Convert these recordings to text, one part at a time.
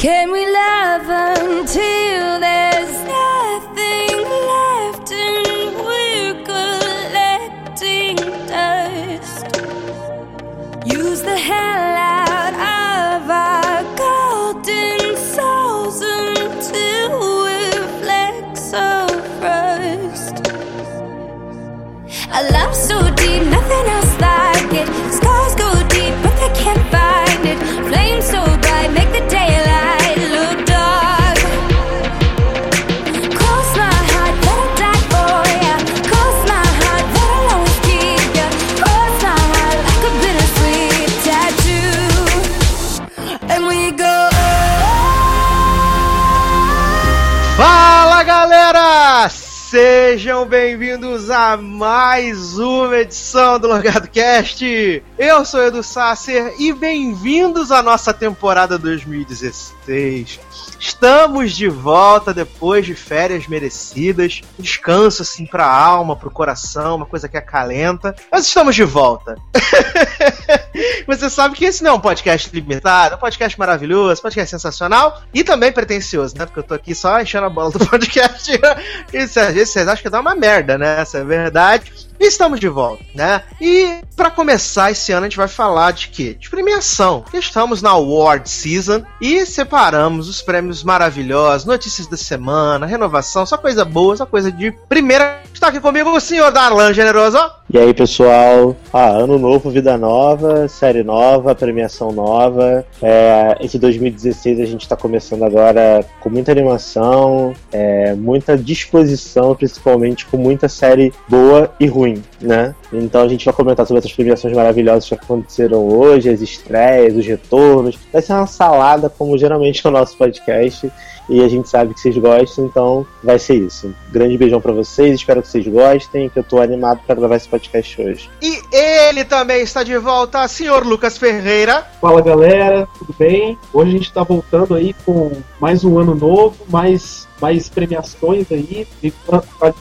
Can we love until Sejam bem-vindos a mais uma edição do Logado Cast. Eu sou Edu Sasser e bem-vindos à nossa temporada 2016. Estamos de volta depois de férias merecidas, descanso assim pra alma, pro coração, uma coisa que acalenta. Mas estamos de volta. Você sabe que esse não é um podcast limitado, é um podcast maravilhoso, podcast sensacional e também pretencioso, né? Porque eu tô aqui só enchendo a bola do podcast. Isso, às vezes vocês acham que dá uma merda, né? Essa é verdade. Estamos de volta, né? E para começar esse ano a gente vai falar de quê? De premiação. Estamos na Award Season e separamos os prêmios maravilhosos, notícias da semana, renovação, só coisa boa, só coisa de primeira. Está aqui comigo o senhor Darlan Generoso. E aí, pessoal? Ah, ano novo, vida nova, série nova, premiação nova. É, esse 2016 a gente está começando agora com muita animação, é, muita disposição, principalmente com muita série boa e ruim, né? Então a gente vai comentar sobre essas premiações maravilhosas que aconteceram hoje, as estreias, os retornos. Vai ser uma salada, como geralmente é o nosso podcast. E a gente sabe que vocês gostam, então vai ser isso. Grande beijão pra vocês, espero que vocês gostem, que eu tô animado pra gravar esse podcast hoje. E ele também está de volta, senhor Lucas Ferreira. Fala galera, tudo bem? Hoje a gente tá voltando aí com mais um ano novo, mais, mais premiações aí. E,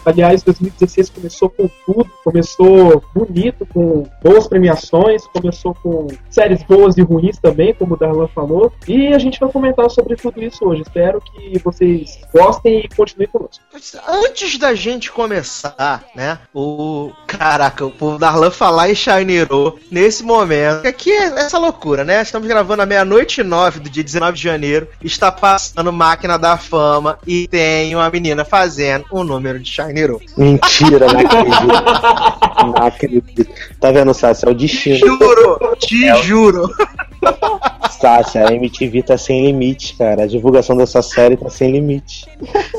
aliás, 2016 começou com tudo, começou bonito, com boas premiações, começou com séries boas e ruins também, como o Darlan falou. E a gente vai comentar sobre tudo isso hoje. Espero que vocês gostem e continuem conosco. Antes da gente começar, né? O. Caraca, o Darlan falar em Shineiro nesse momento. Aqui é essa loucura, né? Estamos gravando à meia-noite e nove do dia 19 de janeiro. Está passando Máquina da Fama e tem uma menina fazendo um número de Shineiro. Mentira, não acredito. não acredito. Tá vendo, Sassi? É o destino. Juro, te É o- juro. Sassi, a MTV tá sem limite, cara. A divulgação dessa série tá sem limite.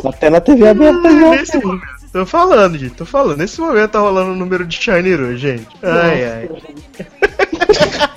Até na TV aberta já. Nesse momento. Tô falando, gente, tô falando. Nesse momento tá rolando o número de Shineiro, gente. Ai, ai.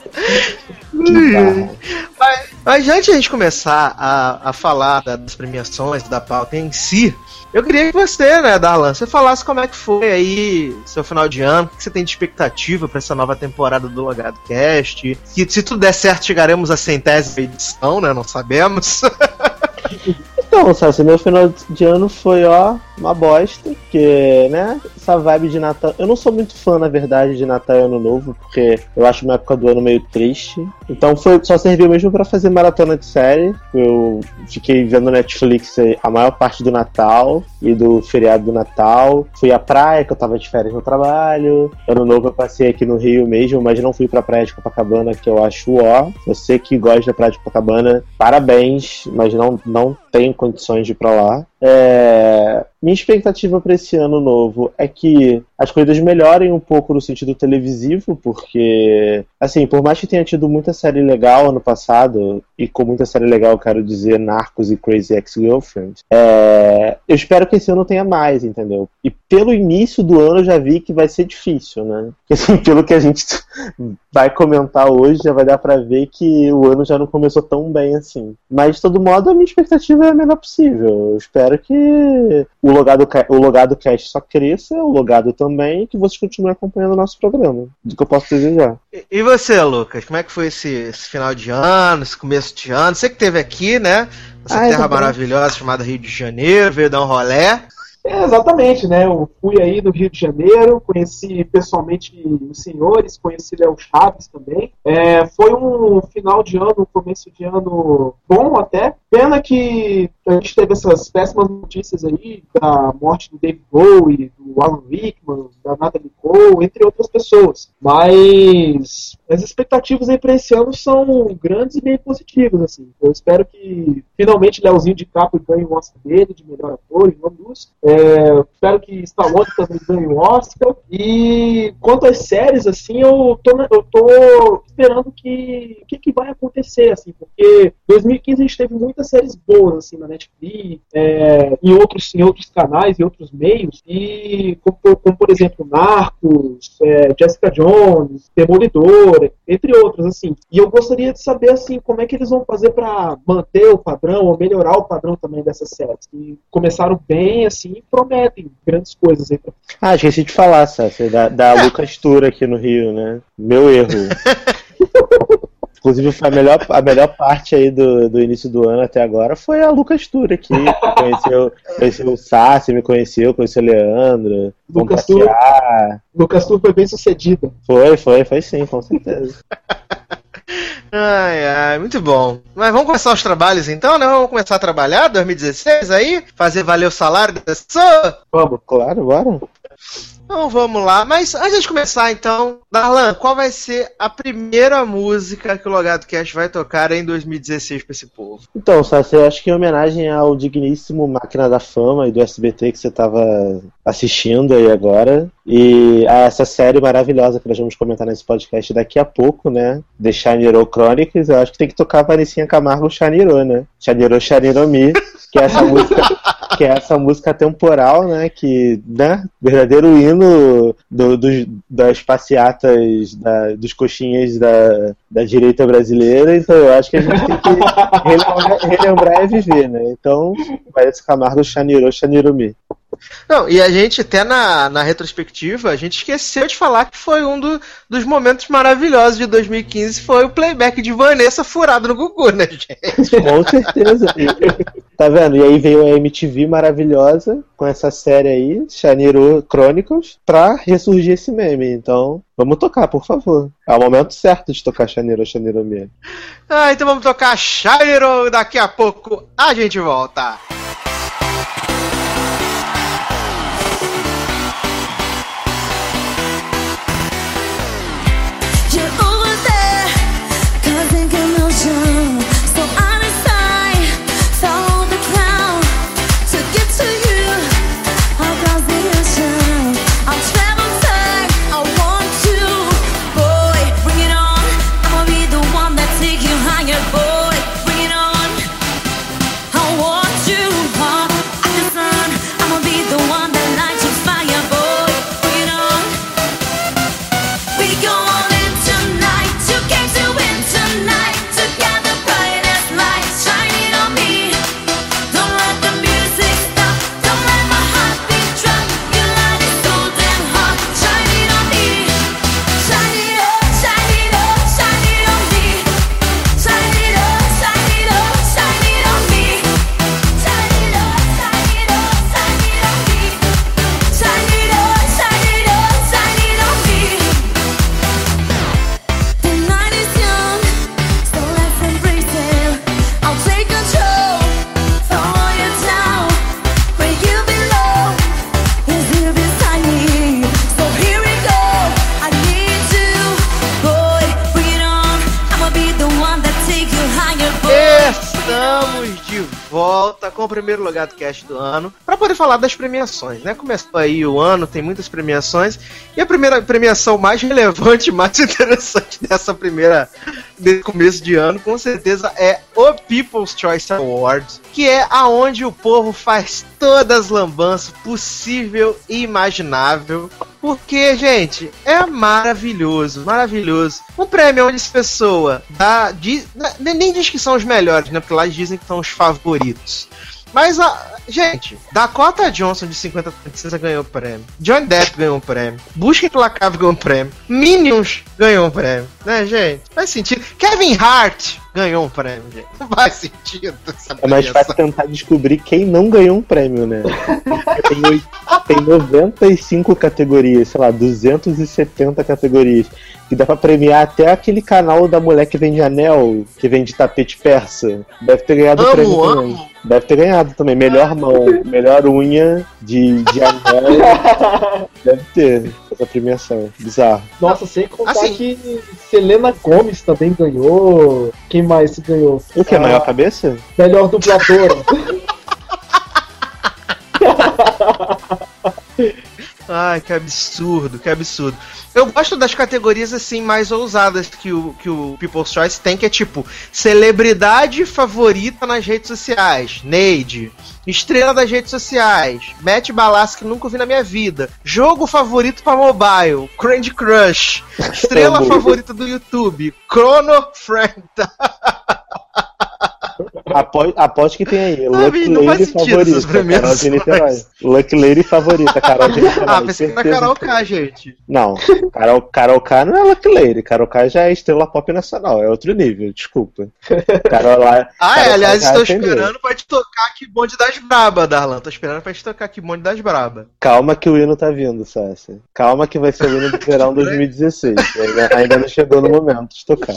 Mas, mas antes de a gente começar a, a falar da- das premiações, da pauta em si, eu queria que você, né, Darlan, você falasse como é que foi aí seu final de ano, o que você tem de expectativa pra essa nova temporada do Logado Cast. Que se tudo der certo, chegaremos à centésima edição, né? Não sabemos. Então, Sassi, meu final de ano foi, ó, uma bosta, porque, né, essa vibe de Natal. Eu não sou muito fã, na verdade, de Natal e Ano Novo, porque eu acho uma época do ano meio triste. Então foi, só serviu mesmo pra fazer maratona de série. Eu fiquei vendo Netflix a maior parte do Natal e do feriado do Natal. Fui à praia, que eu tava de férias no trabalho. Ano Novo eu passei aqui no Rio mesmo, mas não fui pra praia de Copacabana, que eu acho ó. Você que gosta da praia de Copacabana, parabéns, mas não, não tenho condições de ir pra lá. É, Minha expectativa para esse ano novo é que as coisas melhorem um pouco no sentido televisivo, porque, assim, por mais que tenha tido muita série legal ano passado, e com muita série legal quero dizer Narcos e Crazy Ex-Girlfriend, é, eu espero que esse ano tenha mais, entendeu? E pelo início do ano eu já vi que vai ser difícil, né? Porque, assim, pelo que a gente vai comentar hoje, já vai dar pra ver que o ano já não começou tão bem assim. Mas, de todo modo, a minha expectativa é a menor possível. Eu espero que o logado, o logado cast só cresça, o logado também, e que vocês continuem acompanhando o nosso programa. Do que eu posso desejar. E- E você, Lucas, como é que foi esse, esse final de ano, esse começo de ano? Você que esteve aqui, né? Essa Ah, terra maravilhosa chamada Rio de Janeiro, veio dar um rolé. É, exatamente, né? Eu fui aí do Rio de Janeiro, conheci pessoalmente os senhores, conheci Léo Chaves também. É, foi um final de ano, um começo de ano bom até. Pena que a gente teve essas péssimas notícias aí da morte do David Bowie, do Alan Rickman, da Natalie Cole, entre outras pessoas. Mas as expectativas aí para esse ano são grandes e bem positivas, assim. Eu espero que finalmente Leozinho de Capo ganhe o Oscar dele de melhor ator em One É, espero que Stallone também ganhe o Oscar. E quanto às séries, assim, eu tô, eu tô esperando que o que, que, vai acontecer, assim, porque 2015 a gente teve muitas séries boas, assim, na Netflix, é, em, outros, em outros canais, em outros meios, e como, como por exemplo, Narcos, é, Jessica Jones, Demolidor, entre outros, assim. E eu gostaria de saber, assim, como é que eles vão fazer para manter o padrão ou melhorar o padrão também dessas séries, que começaram bem, assim, e prometem grandes coisas aí. Pra... Ah, esqueci de falar, Sassi, da, da Lucas Tour aqui no Rio, né? Meu erro. Inclusive, foi a melhor, a melhor parte aí do, do início do ano até agora foi a Lucas Tour aqui. Conheceu, conheceu o Sassi, me conheceu, conheceu o Leandro. Lucas Tour, Lucas Tour foi bem sucedido. Foi, foi, foi sim, com certeza. Ai, ai, muito bom. Mas vamos começar os trabalhos então, né? Vamos começar a trabalhar 2016 aí? Fazer valer o salário da pessoa? Vamos, claro, bora. Então vamos lá. Mas antes de começar, então, Darlan, qual vai ser a primeira música que o Logado Cast vai tocar em 2016 para esse povo? Então, Sassi, acho que em homenagem ao digníssimo Máquina da Fama e do SBT que você estava assistindo aí agora, e a essa série maravilhosa que nós vamos comentar nesse podcast daqui a pouco, né? The Shaniro Chronicles, eu acho que tem que tocar a Vanessinha Camargo Shaniro, né? Shaniro Shaniromi, que é essa música que é essa música temporal, né? Que, né? Verdadeiro hino do, do, das passeatas, da, dos coxinhas da, da direita brasileira. Então eu acho que a gente tem que relembrar, relembrar e viver, né? Então, parece Camargo Chaniro, Chanirumi. Não, e a gente até na, na retrospectiva, a gente esqueceu de falar que foi um do, dos momentos maravilhosos de 2015, foi o playback de Vanessa furado no Gugu, né, gente? Com certeza. tá vendo? E aí veio a MTV maravilhosa com essa série aí, Shaniro Chronicles, pra ressurgir esse meme. Então, vamos tocar, por favor. É o momento certo de tocar Shaniro, Shaniro mesmo. Ah, então vamos tocar Shaniro, daqui a pouco a gente volta. Lugar do ano, para poder falar das premiações, né? Começou aí o ano, tem muitas premiações, e a primeira premiação mais relevante, mais interessante dessa primeira desse começo de ano, com certeza é o People's Choice Awards, que é aonde o povo faz todas as lambanças possível e imaginável. Porque, gente, é maravilhoso, maravilhoso. Um prêmio onde essa pessoa dá, diz, nem diz que são os melhores, né? Porque lá dizem que são os favoritos. Mas, a, gente, Dakota Johnson de 50 Princesa ganhou o prêmio. John Depp ganhou o prêmio. Busca Implacável ganhou o prêmio. Minions ganhou o prêmio. Né, gente? Faz sentido. Kevin Hart ganhou um prêmio, gente. Não faz sentido essa É mais fácil tentar descobrir quem não ganhou um prêmio, né? Tem, tem 95 categorias, sei lá, 270 categorias. Que dá pra premiar até aquele canal da mulher que vende anel, que vende tapete persa. Deve ter ganhado o prêmio Amo, também. amo. Deve ter ganhado também. Melhor mão, melhor unha de, de anel. Deve ter essa premiação. Bizarro. Nossa, sem contar Assim- que Selena Gomes também ganhou. Quem mais ganhou? O que? Ah, Maior cabeça? Melhor dubladora. Ai, que absurdo, que absurdo. Eu gosto das categorias assim mais ousadas que o, que o People's Choice tem, que é tipo celebridade favorita nas redes sociais, Neide. Estrela das redes sociais, Matt Balassi que nunca vi na minha vida. Jogo favorito pra mobile, Candy Crush. Estrela favorita do YouTube, Chrono Friend. Apo- Aposto que tem aí. Lucky não Lady favorita. Carol de. Niterói. Lucky Lady favorita, Carol de Niterói. Ah, pensei que na certeza Carol K, gente. Não, Carol, Carol K não é Lucky Lady. Carol K já é estrela pop nacional. É outro nível, desculpa. Carol lá. Ah, Carol é, aliás, estou esperando pra te tocar que bonde das braba, Darlan. Tô esperando pra te tocar que bonde das braba. Calma que o hino tá vindo, Sassi. Calma que vai ser o hino do verão 2016. Ainda, ainda não chegou no momento de tocar.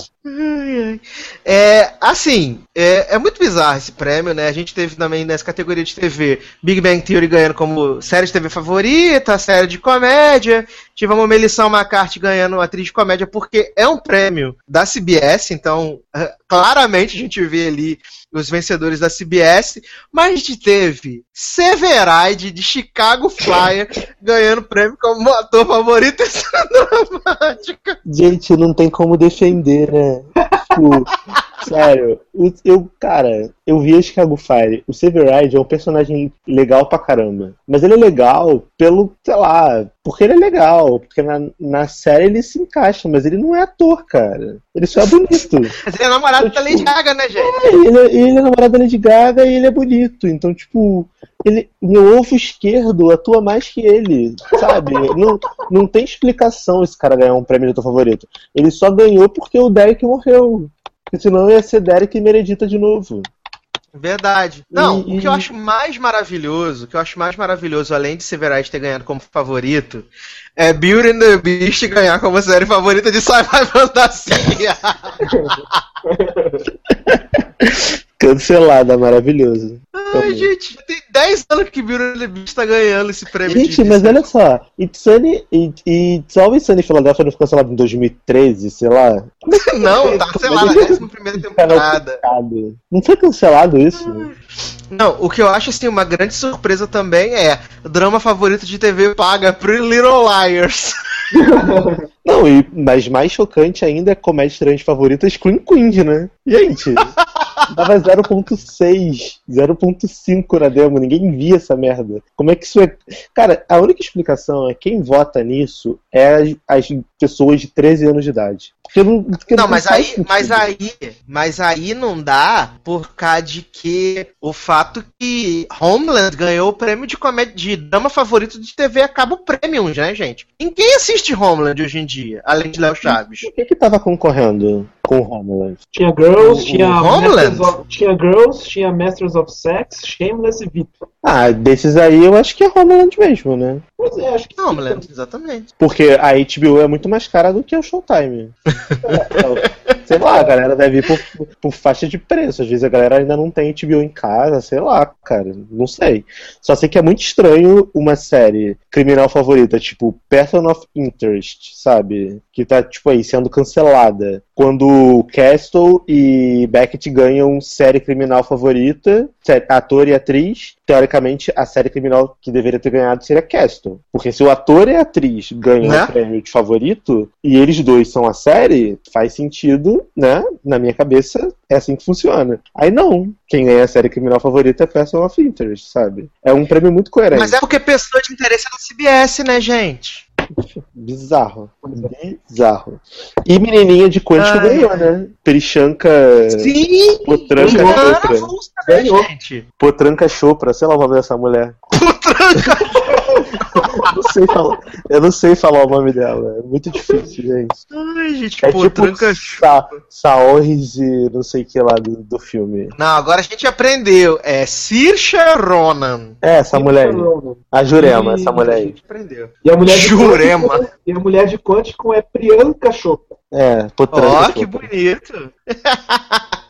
É, assim, é, é muito bizarro esse prêmio, né? A gente teve também nessa categoria de TV Big Bang Theory ganhando como série de TV favorita, série de comédia. Tivemos Melissa McCarthy ganhando atriz de comédia, porque é um prêmio da CBS, então eh, claramente a gente vê ali os vencedores da CBS. Mas a gente teve Severide de Chicago Flyer ganhando prêmio como ator favorito cena dramática. Gente, não tem como defender, né? Tipo, sério, eu, cara, eu vi a Chicago Fire. O Severide é um personagem legal pra caramba. Mas ele é legal pelo, sei lá, porque ele é legal. Porque na, na série ele se encaixa, mas ele não é ator, cara. Ele só é bonito. Mas ele é namorado da Lady Gaga, né, gente? É, ele, é- ele é namorado da Lady Gaga e ele é bonito. Então, tipo, ele, meu ovo esquerdo atua mais que ele, sabe? não, não tem explicação esse cara ganhar um prêmio de ator favorito. Ele só ganhou porque o Derek morreu. Porque senão ia ser Derek e Meredita de novo. Verdade. Não, E- o que eu acho mais maravilhoso, o que eu acho mais maravilhoso, além de Severide ter ganhado como favorito, é Beauty and the Beast ganhar como série favorita de sci-fi fantasia. Cancelada, maravilhoso. Ai, gente, tem 10 anos que Beauty and the Beast tá ganhando esse prêmio Gente, de mas olha só, It's Sunny, It- It's Always Sunny Philadelphia não ficou cancelado em 2013, sei lá. Não, tá cancelado na 11 primeira temporada. Não foi cancelado isso? Não, o que eu acho assim, uma grande surpresa também é drama favorito de TV paga Pretty Little Liars. Não, e, mas mais chocante ainda é comédia estranha favorita Scream Queen, né? Gente, dava 0.6, 0.5 na demo, ninguém via essa merda. Como é que isso é. Cara, a única explicação é quem vota nisso é as, as pessoas de 13 anos de idade. Porque não, porque Não, mas aí, sentido. mas aí, mas aí não dá por causa de que o fato que Homeland ganhou o prêmio de comédia de drama favorito de TV a cabo premium, né, gente? Ninguém assiste Homeland hoje em dia, além de Léo Chaves. O que que tava concorrendo com Homeland? Tinha Girls, O- tinha, o Homeland? Masters of, tinha Girls, tinha Masters of Sex, Shameless e Victor. Ah, desses aí eu acho que é Homeland mesmo, né? Pois é, acho que sim. Homeland, exatamente. Porque a HBO é muito mais cara do que o Showtime. Sei lá, a galera deve ir por, por faixa de preço. Às vezes a galera ainda não tem HBO em casa, sei lá, cara. Não sei. Só sei que é muito estranho uma série criminal favorita, tipo Person of Interest, sabe? Que tá, tipo, aí sendo cancelada. Quando Castle e Beckett ganham série criminal favorita, ator e atriz, teoricamente a série criminal que deveria ter ganhado seria Castle. Porque se o ator e a atriz ganham Né? o prêmio de favorito e eles dois são a série, faz sentido, né? Na minha cabeça, é assim que funciona. Aí não. Quem ganha a série criminal favorita é Person of Interest, sabe? É um prêmio muito coerente. Mas é porque pessoa de interesse é da CBS, né, gente? Bizarro. Bizarro. E menininha de Quântico ganhou, né? Perichanca. Sim! Potranca Chopra. Ganhou. gente? Potranca Chopra, sei lá o nome dessa mulher. Potranca não sei falar, eu não sei falar o nome dela. É muito difícil, gente. Ai, gente, É pô, tipo tranca. Sa Saoris e não sei o que lá do, do filme. Não, agora a gente aprendeu. É Saoirse Ronan. É, essa mulher aí. A Jurema, E- essa mulher A aí. gente aprendeu. E a mulher de Jurema. E a mulher de Quântico é Priyanka Chopra. É, Ó, potranca. que bonito.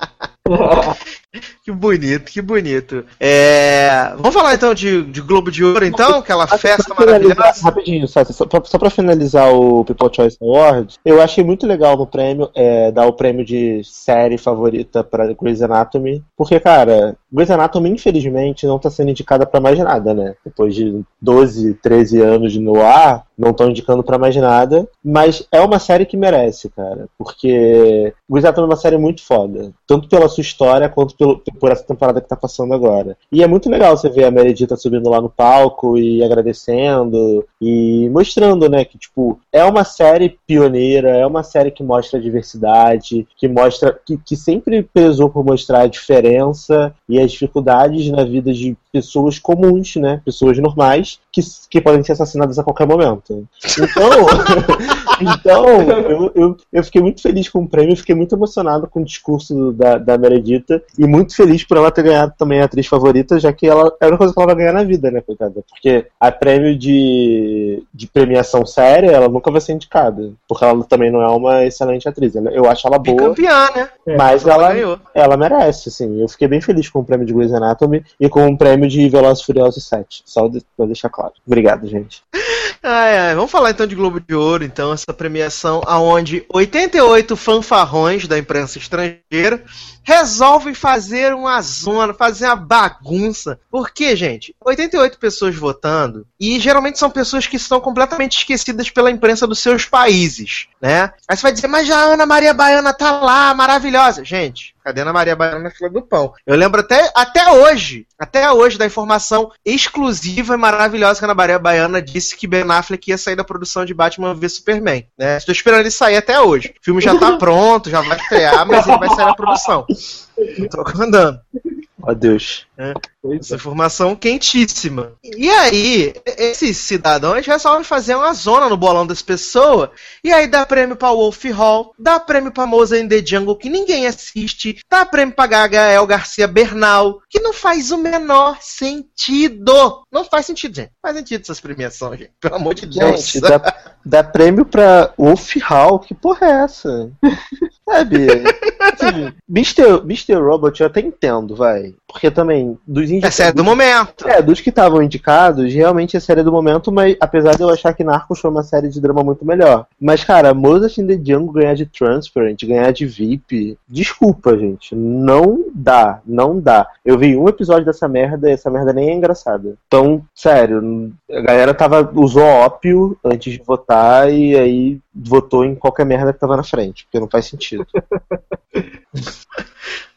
Que bonito, que bonito. É... Vamos falar então de, de Globo de Ouro, então? Aquela festa maravilhosa. Rapidinho, Sassi, só, pra, só pra finalizar o People Choice Award, eu achei muito legal no prêmio é, dar o prêmio de série favorita pra Grey's Anatomy, porque, cara, Grey's Anatomy, infelizmente, não tá sendo indicada pra mais nada, né? Depois de 12, 13 anos no ar, não estão indicando pra mais nada, mas é uma série que merece, cara, porque Grey's Anatomy é uma série muito foda, tanto pela sua história quanto pelo, por essa temporada que tá passando agora. E é muito legal você ver a Meredith subindo lá no palco e agradecendo e mostrando, né, que tipo, é uma série pioneira, é uma série que mostra a diversidade, que mostra que, que sempre pesou por mostrar a diferença e as dificuldades na vida de pessoas comuns, né, pessoas normais que, que podem ser assassinadas a qualquer momento. Então, então eu, eu, eu fiquei muito feliz com o prêmio, fiquei muito emocionado com o discurso da, da Meredita e muito feliz por ela ter ganhado também a atriz favorita, já que ela era a coisa que ela vai ganhar na vida, né, coitada? Porque a prêmio de, de premiação séria, ela nunca vai ser indicada, porque ela também não é uma excelente atriz. Ela- Eu acho ela boa, Bicampeã, né? mas ela, ganhou. ela merece, assim. Eu fiquei bem feliz com o prêmio de Grey's Anatomy e com o prêmio de Velozes e Furiosos 7. Só de- pra deixar claro. Obrigado, gente. Ai, ai, Vamos falar então de Globo de Ouro, então, essa premiação aonde 88 fanfarrões da imprensa estrangeira resolvem fazer uma zona, fazer uma bagunça. Por quê, gente? 88 pessoas votando, e geralmente são pessoas que estão completamente esquecidas pela imprensa dos seus países, né? Aí você vai dizer, mas a Ana Maria Baiana tá lá, maravilhosa. Gente, cadê a Ana Maria Baiana na fila do pão? Eu lembro até, até hoje, até hoje, da informação exclusiva e maravilhosa que a Ana Maria Baiana disse que Ben Affleck ia sair da produção de Batman v Superman, né? Estou esperando ele sair até hoje. O filme já tá pronto, já vai estrear, mas ele vai sair da produção. Tô andando. Ó Deus. Pois Essa é. informação quentíssima. E aí, esses cidadãos resolvem fazer uma zona no bolão das pessoas. E aí dá prêmio pra Wolf Hall, dá prêmio pra Moza in the Jungle, que ninguém assiste, dá prêmio pra Gael Garcia Bernal, que não faz o menor sentido. Não faz sentido, gente. Não faz sentido essas premiações, gente. Pelo amor de Deus. Gente, dá, dá prêmio pra Wolf Hall. Que porra é essa? Sabe? Assim, Mr. Mr. Robot eu até entendo, vai. Porque também, dos É indicados. sério do momento. É, dos que estavam indicados, realmente é série do momento, mas apesar de eu achar que Narcos foi uma série de drama muito melhor. Mas, cara, Moses in the Jungle ganhar de Transparent, ganhar de VIP, desculpa, gente. Não dá, não dá. Eu vi um episódio dessa merda e essa merda nem é engraçada. Então, sério, a galera tava, usou ópio antes de votar e aí votou em qualquer merda que tava na frente, porque não faz sentido.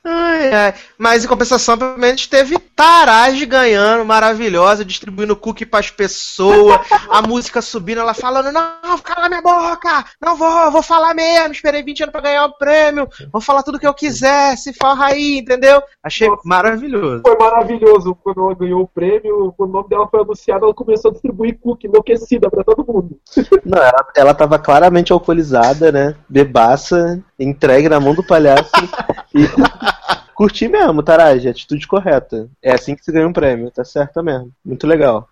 Ai, ai. Mas em compensação, pelo menos teve Taraj ganhando, maravilhosa, distribuindo cookie pras pessoas, a música subindo, ela falando, não, cala minha boca, não vou, vou falar mesmo, esperei 20 anos pra ganhar o prêmio, vou falar tudo que eu quiser, se forra aí, entendeu? Achei Nossa. maravilhoso. Foi maravilhoso quando ela ganhou o prêmio, quando o nome dela foi anunciado, ela começou a distribuir cookie enlouquecida pra todo mundo. Não, ela, ela tava claramente alcoolizada, né? Bebaça, entregue na mão do palhaço e curti mesmo, Taraj, atitude correta. É assim que se ganha um prêmio, tá certo mesmo. Muito legal.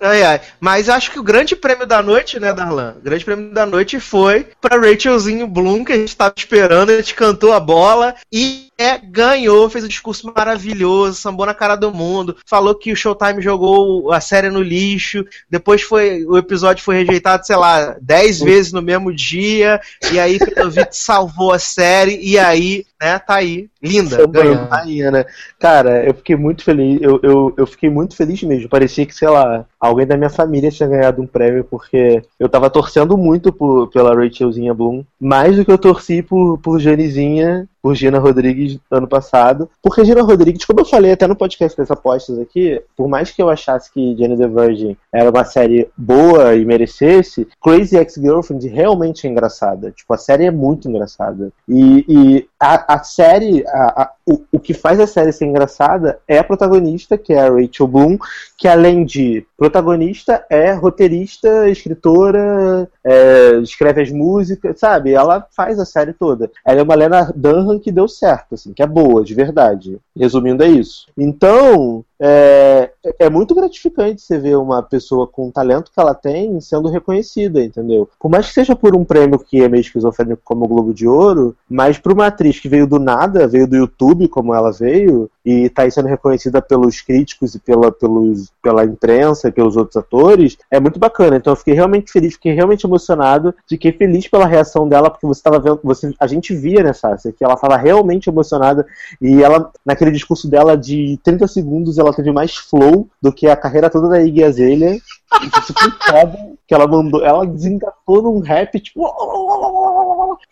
Ai, ai. Mas acho que o grande prêmio da noite, né, Darlan? O grande prêmio da noite foi pra Rachelzinho Bloom, que a gente tava esperando, a gente cantou a bola e é, ganhou, fez um discurso maravilhoso, sambou na cara do mundo, falou que o Showtime jogou a série no lixo, depois foi o episódio foi rejeitado, sei lá, 10 vezes no mesmo dia, e aí pelo visto salvou a série, e aí, né, tá aí, linda, ganhando. rainha, né? Cara, eu fiquei muito feliz. Eu, eu, eu fiquei muito feliz mesmo. Parecia que, sei lá, alguém da minha família tinha ganhado um prêmio, porque eu tava torcendo muito por, pela Rachelzinha Bloom, mais do que eu torci por, por Janizinha, por Gina Rodrigues ano passado. Porque Gina Rodrigues, como eu falei até no podcast das apostas aqui, por mais que eu achasse que Jenny the Virgin era uma série boa e merecesse, Crazy Ex-Girlfriend realmente é engraçada. Tipo, a série é muito engraçada. E, e a, a série, a- a- o, o que faz a série ser engraçada é a protagonista, que é a Rachel Bloom, que além de protagonista, é roteirista, escritora, é, escreve as músicas, sabe? Ela faz a série toda. Ela é uma Lena Dunham que deu certo, assim, que é boa, de verdade. Resumindo, é isso. Então, é, é muito gratificante você ver uma pessoa com o talento que ela tem sendo reconhecida, entendeu? Por mais que seja por um prêmio que é meio esquizofrênico como o Globo de Ouro, mas para uma atriz que veio do nada, veio do YouTube, como ela veio, e está sendo reconhecida pelos críticos e pela, pelos, pela imprensa e pelos outros atores, é muito bacana. Então eu fiquei realmente feliz, fiquei realmente emocionado, fiquei feliz pela reação dela, porque você estava vendo, você, a gente via, né, Sácia, que ela estava realmente emocionada, e ela, naquele discurso dela de 30 segundos, ela ela teve mais flow do que a carreira toda da Iggy Azalea. Isso foi foda, que ela mandou, ela desengatou num rap, tipo,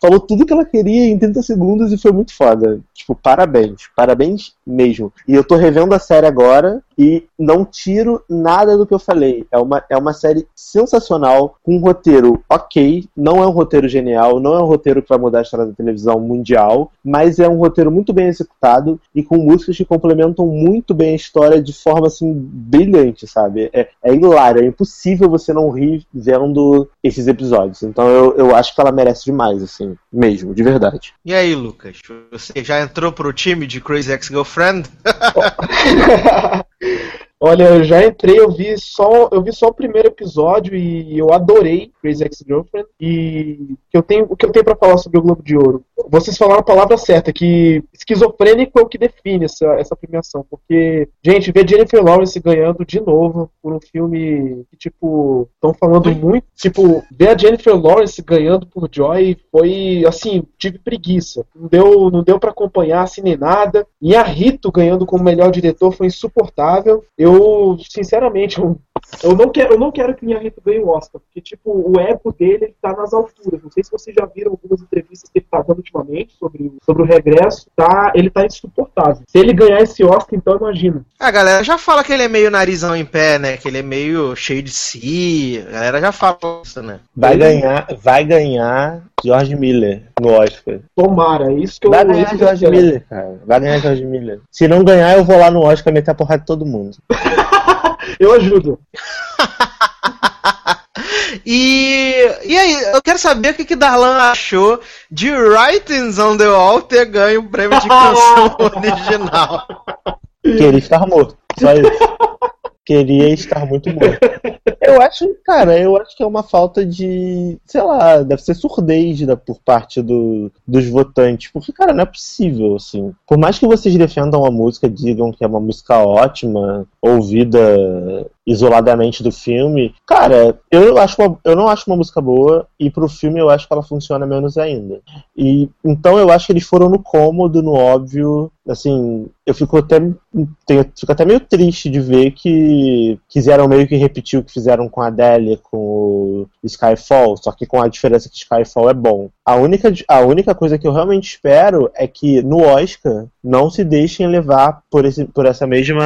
falou tudo que ela queria em 30 segundos e foi muito foda. Tipo, parabéns, parabéns mesmo. E eu tô revendo a série agora e não tiro nada do que eu falei. É uma, é uma série sensacional, com um roteiro ok, não é um roteiro genial, não é um roteiro que vai mudar a história da televisão mundial, mas é um roteiro muito bem executado e com músicas que complementam muito bem a história de forma assim brilhante, sabe? É, é hilário, é impossível você não rir vendo esses episódios. Então eu, eu acho que ela merece demais, assim, mesmo, de verdade. E aí, Lucas, você já entrou pro time de Crazy Ex-Girlfriend? Olha, eu já entrei, eu vi só, eu vi só o primeiro episódio e eu adorei Crazy Ex-Girlfriend. E eu tenho, o que eu tenho para falar sobre o Globo de Ouro? Vocês falaram a palavra certa, que esquizofrênico é o que define essa, essa premiação. Porque, gente, ver Jennifer Lawrence ganhando de novo por um filme que, tipo, estão falando muito. Tipo, ver a Jennifer Lawrence ganhando por Joy foi, assim, tive preguiça. Não deu, não deu para acompanhar assim nem nada. E a Rito ganhando como melhor diretor foi insuportável. Eu eu, sinceramente, eu, eu, não quero, eu não quero que minha Rito ganhe o Oscar, porque, tipo, o ego dele ele tá nas alturas. Não sei se vocês já viram algumas entrevistas que ele tá dando ultimamente sobre, sobre o regresso, tá, ele tá insuportável. Se ele ganhar esse Oscar, então imagina. A galera já fala que ele é meio narizão em pé, né? Que ele é meio cheio de si. A galera já fala isso, né? Vai ganhar, vai ganhar George Miller no Oscar. Tomara, é isso que eu Vai ganhar George Miller, cara. Vai ganhar George Miller. Se não ganhar, eu vou lá no Oscar meter a porrada de todo mundo. eu ajudo. E, e aí, eu quero saber o que, que Darlan achou de Writings on the Wall ter ganho o prêmio de canção original. Queria estar morto, só isso. Queria estar muito morto. Eu acho, cara, eu acho que é uma falta de, sei lá, deve ser surdez da, por parte do, dos votantes, porque, cara, não é possível, assim. Por mais que vocês defendam a música, digam que é uma música ótima, ouvida isoladamente do filme, cara, eu, acho uma, eu não acho uma música boa e pro filme eu acho que ela funciona menos ainda. E então eu acho que eles foram no cômodo, no óbvio, assim, eu fico até tenho, fico até meio triste de ver que quiseram meio que repetir o que fizeram com a Adele com o Skyfall, só que com a diferença que Skyfall é bom. A única, a única coisa que eu realmente espero é que no Oscar não se deixem levar por, esse, por essa mesma.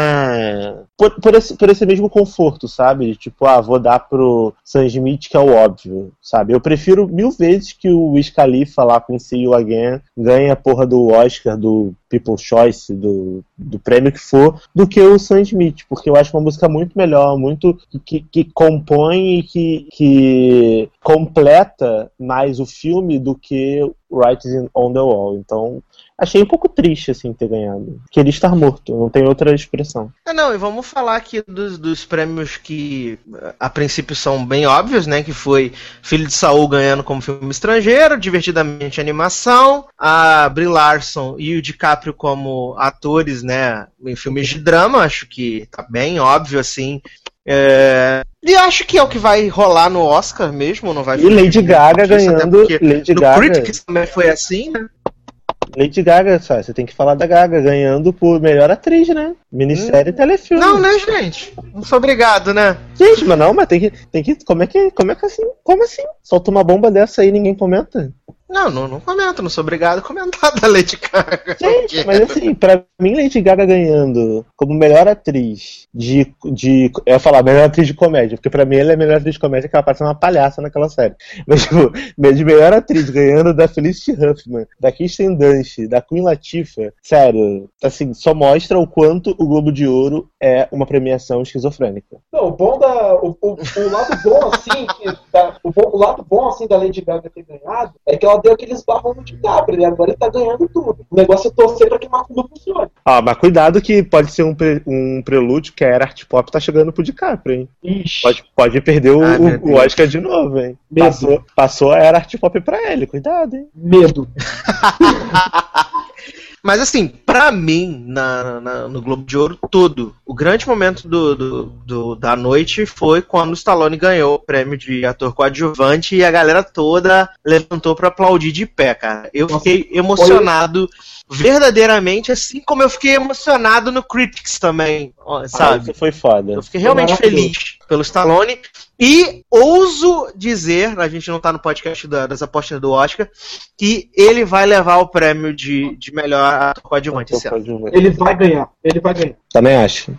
Por, por, esse, por esse mesmo conforto, sabe? Tipo, ah, vou dar pro Sam Smith, que é o óbvio, sabe? Eu prefiro mil vezes que o Wiz Khalifa lá com See You Again ganhe a porra do Oscar, do People's Choice, do, do prêmio que for, do que o Sam Smith, porque eu acho uma música muito melhor, muito que, que compõe e que, que completa mais o filme do que Writing on the Wall. Então, achei um pouco triste, assim, ter ganhado. Queria estar morto, não tem outra expressão. É, não, e vamos falar aqui dos, dos prêmios que a princípio são bem óbvios, né? Que foi Filho de Saul ganhando como filme estrangeiro, Divertidamente Animação, a Brie Larson e o DiCaprio como atores, né? Em filmes de drama, acho que tá bem óbvio, assim. É... E acho que é o que vai rolar no Oscar mesmo, não vai E Lady Gaga ganhando. Lady no Gaga. Critics também foi assim, né? Lady Gaga, só, você tem que falar da Gaga ganhando por melhor atriz, né? Minissérie hum. e telefilme. Não, né, gente? Não sou obrigado, né? Gente, mas não, mas tem que. Tem que como é que. Como é que assim? Como assim? Solta uma bomba dessa aí e ninguém comenta? Não, não, não comento, não sou obrigado a comentar da Lady Gaga. Gente, mas assim, pra mim, Lady Gaga ganhando como melhor atriz de. de eu ia falar, melhor atriz de comédia, porque pra mim ela é a melhor atriz de comédia, que ela parece uma palhaça naquela série. Mas, tipo, de melhor atriz ganhando da Felicity Huffman, da Kirsten Dunst, da Queen Latifah, sério, assim, só mostra o quanto o Globo de Ouro é uma premiação esquizofrênica. Não, o bom da. O, o, o lado bom, assim, da, o, bom, o lado bom, assim, da Lady Gaga ter ganhado é que ela deu aqueles barrão no DiCaprio, né? Agora ele tá ganhando tudo. O negócio é torcer pra que o não funcione. Ah, mas cuidado que pode ser um, pre, um prelúdio que a era art pop tá chegando pro DiCaprio, hein? Ixi. Pode, pode perder o, ah, o, o Oscar de novo, hein? Passou, passou a era art pop pra ele, cuidado, hein? Medo. Mas assim, para mim, na, na, no Globo de Ouro todo, o grande momento do, do, do, da noite foi quando o Stallone ganhou o prêmio de ator coadjuvante e a galera toda levantou para aplaudir de pé, cara. Eu fiquei emocionado verdadeiramente, assim como eu fiquei emocionado no Critics também, sabe? Ah, isso foi foda. Eu fiquei realmente feliz pelo Stallone. E ouso dizer, a gente não tá no podcast da, das apostas do Oscar, que ele vai levar o prêmio de, de melhor ator coadjuvante esse ano. Ele vai ganhar, ele vai ganhar. Também acho.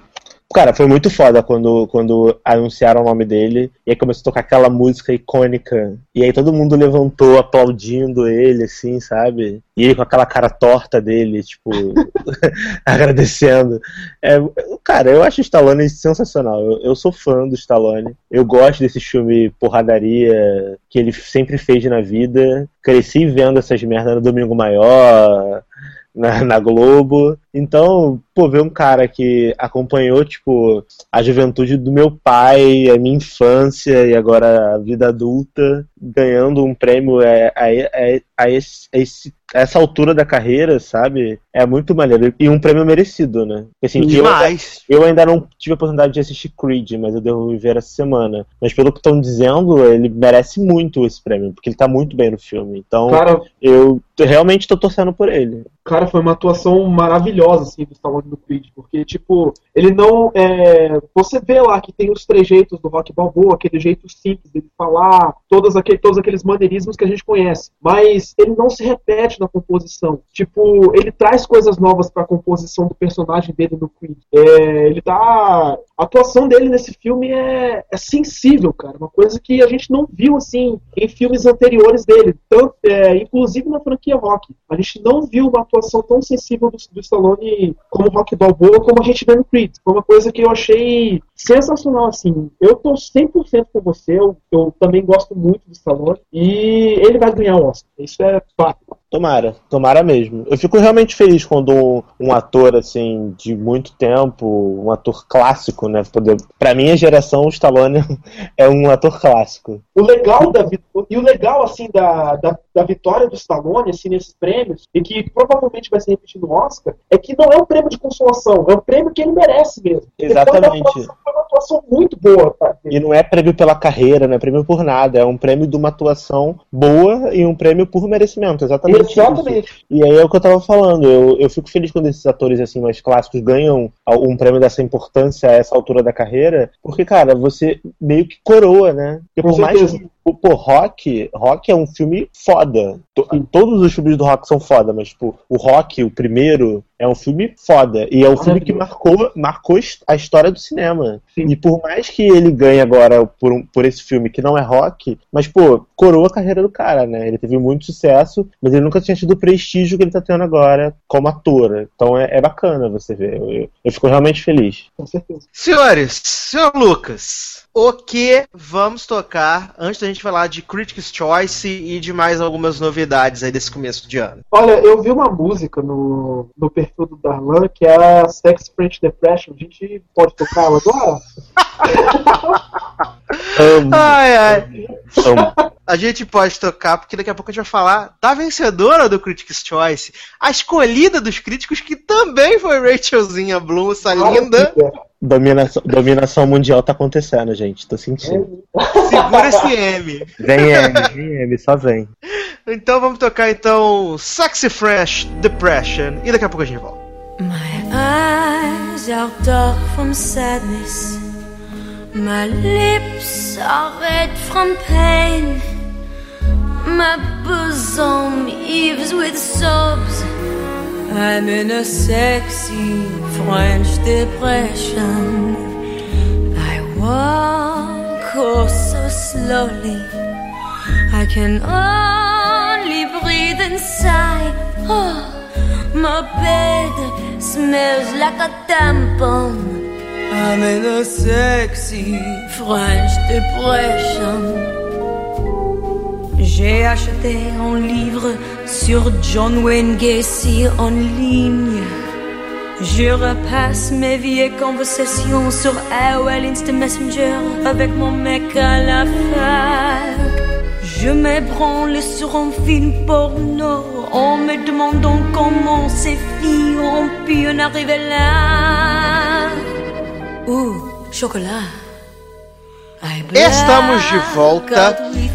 Cara, foi muito foda quando, quando anunciaram o nome dele e aí começou a tocar aquela música icônica. E aí todo mundo levantou aplaudindo ele, assim, sabe? E ele com aquela cara torta dele, tipo, agradecendo. É, cara, eu acho o Stallone sensacional. Eu, eu, sou fã do Stallone. Eu gosto desse filme porradaria que ele sempre fez na vida. Cresci vendo essas merdas no Domingo Maior na, na, Globo. Então, pô, ver um cara que acompanhou, tipo, a juventude do meu pai, a minha infância e agora a vida adulta, ganhando um prêmio é, é, é, a, esse, a esse, essa altura da carreira, sabe? É muito maneiro. E um prêmio merecido, né? Assim, Demais. Eu, eu, ainda não tive a oportunidade de assistir Creed, mas eu devo ver essa semana. Mas pelo que estão dizendo, ele merece muito esse prêmio, porque ele tá muito bem no filme. Então, cara, eu realmente tô torcendo por ele. Cara, foi uma atuação maravilhosa, assim, do Stallone no Creed, porque, tipo, ele não. É... Você vê lá que tem os trejeitos do Rock Balboa, aquele jeito simples dele falar, todos aqueles, todos aqueles maneirismos que a gente conhece. Mas ele não se repete na composição. Tipo, ele traz coisas novas para a composição do personagem dele no Creed. É, ele tá. A atuação dele nesse filme é, é, sensível, cara. Uma coisa que a gente não viu assim em filmes anteriores dele. Tanto, é, inclusive na franquia Rock. A gente não viu uma atuação tão sensível do, do Stallone como Rock Balboa como a gente vê no Creed. Foi uma coisa que eu achei sensacional, assim. Eu tô 100% com você. Eu, eu também gosto muito do Stallone. E ele vai ganhar o Oscar. Isso é fato. Tomara, tomara mesmo. Eu fico realmente feliz quando um, um, ator assim de muito tempo, um ator clássico, né? Poder... Pra minha geração, o Stallone é um ator clássico. O legal da e o legal assim da, da, da, vitória do Stallone assim nesses prêmios e que provavelmente vai ser repetido no Oscar é que não é um prêmio de consolação, é um prêmio que ele merece mesmo. Exatamente. Atuação muito boa. Tá? E não é prêmio pela carreira, não é prêmio por nada, é um prêmio de uma atuação boa e um prêmio por merecimento, exatamente. Exatamente. Isso. E aí é o que eu tava falando. Eu, eu fico feliz quando esses atores assim mais clássicos ganham um prêmio dessa importância a essa altura da carreira, porque, cara, você meio que coroa, né? Porque por mais que Pô, Rock, Rock é um filme foda. Todos os filmes do Rock são foda, mas, tipo, o Rock, o primeiro, é um filme foda. E é um filme que marcou, marcou a história do cinema. Sim. E por mais que ele ganhe agora por, um, por esse filme que não é rock, mas, pô, coroa a carreira do cara, né? Ele teve muito sucesso, mas ele nunca tinha tido o prestígio que ele tá tendo agora como ator. Então é, é bacana você ver. Eu, eu fico realmente feliz. Com certeza. Senhores, senhor Lucas o que vamos tocar antes da gente falar de Critics' Choice e de mais algumas novidades aí desse começo de ano? Olha, eu vi uma música no, no perfil do Darlan que é a Sex French Depression. A gente pode tocar ela agora? um, ai, ai. Um. A gente pode tocar, porque daqui a pouco a gente vai falar da vencedora do Critics' Choice, a escolhida dos críticos, que também foi Rachelzinha Bloom, essa linda. Dominação, dominação mundial tá acontecendo, gente. Tô sentindo. Segura esse M. Vem M, vem M, só vem. Então vamos tocar então Sexy Fresh Depression e daqui a pouco a gente volta. My eyes are dark from sadness. My lips are red from pain. My bosom heaves with sobs. I'm in a sexy French depression. I walk oh so slowly. I can only breathe and sigh. Oh, my bed smells like a tampon. I'm in a sexy French depression. J'ai acheté un livre sur John Wayne Gacy en ligne. Je repasse mes vieilles conversations sur AOL Instant Messenger avec mon mec à la fac. Je m'ébranle sur un film porno en me demandant comment ces filles ont pu en arriver là. Chocolat. Estamos de volta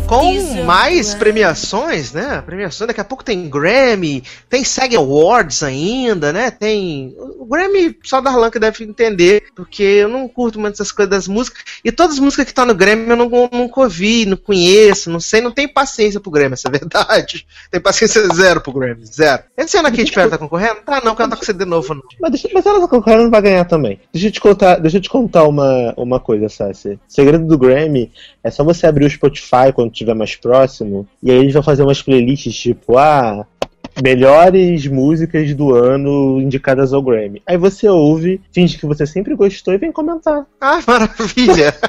com mais premiações, né? Premiações, daqui a pouco tem Grammy, tem SAG Awards ainda, né? Tem. O Grammy só Darlan que deve entender, porque eu não curto muito essas coisas das músicas. E todas as músicas que estão tá no Grammy eu não, nunca ouvi, não conheço, não sei, não tenho paciência pro Grammy, essa é verdade. Tem paciência zero pro Grammy, zero. Esse ano a Katy Perry tá concorrendo? Tá, não, porque ela tá com CD novo, não. Mas, deixa, mas ela tá concorrendo, não vai ganhar também. Deixa eu te contar, deixa eu te contar uma, uma coisa, Sassi. O segredo do Grammy é só você abrir o Spotify quando estiver mais próximo, e aí eles vão fazer umas playlists tipo, ah, melhores músicas do ano indicadas ao Grammy. Aí você ouve, finge que você sempre gostou e vem comentar. Ah, maravilha!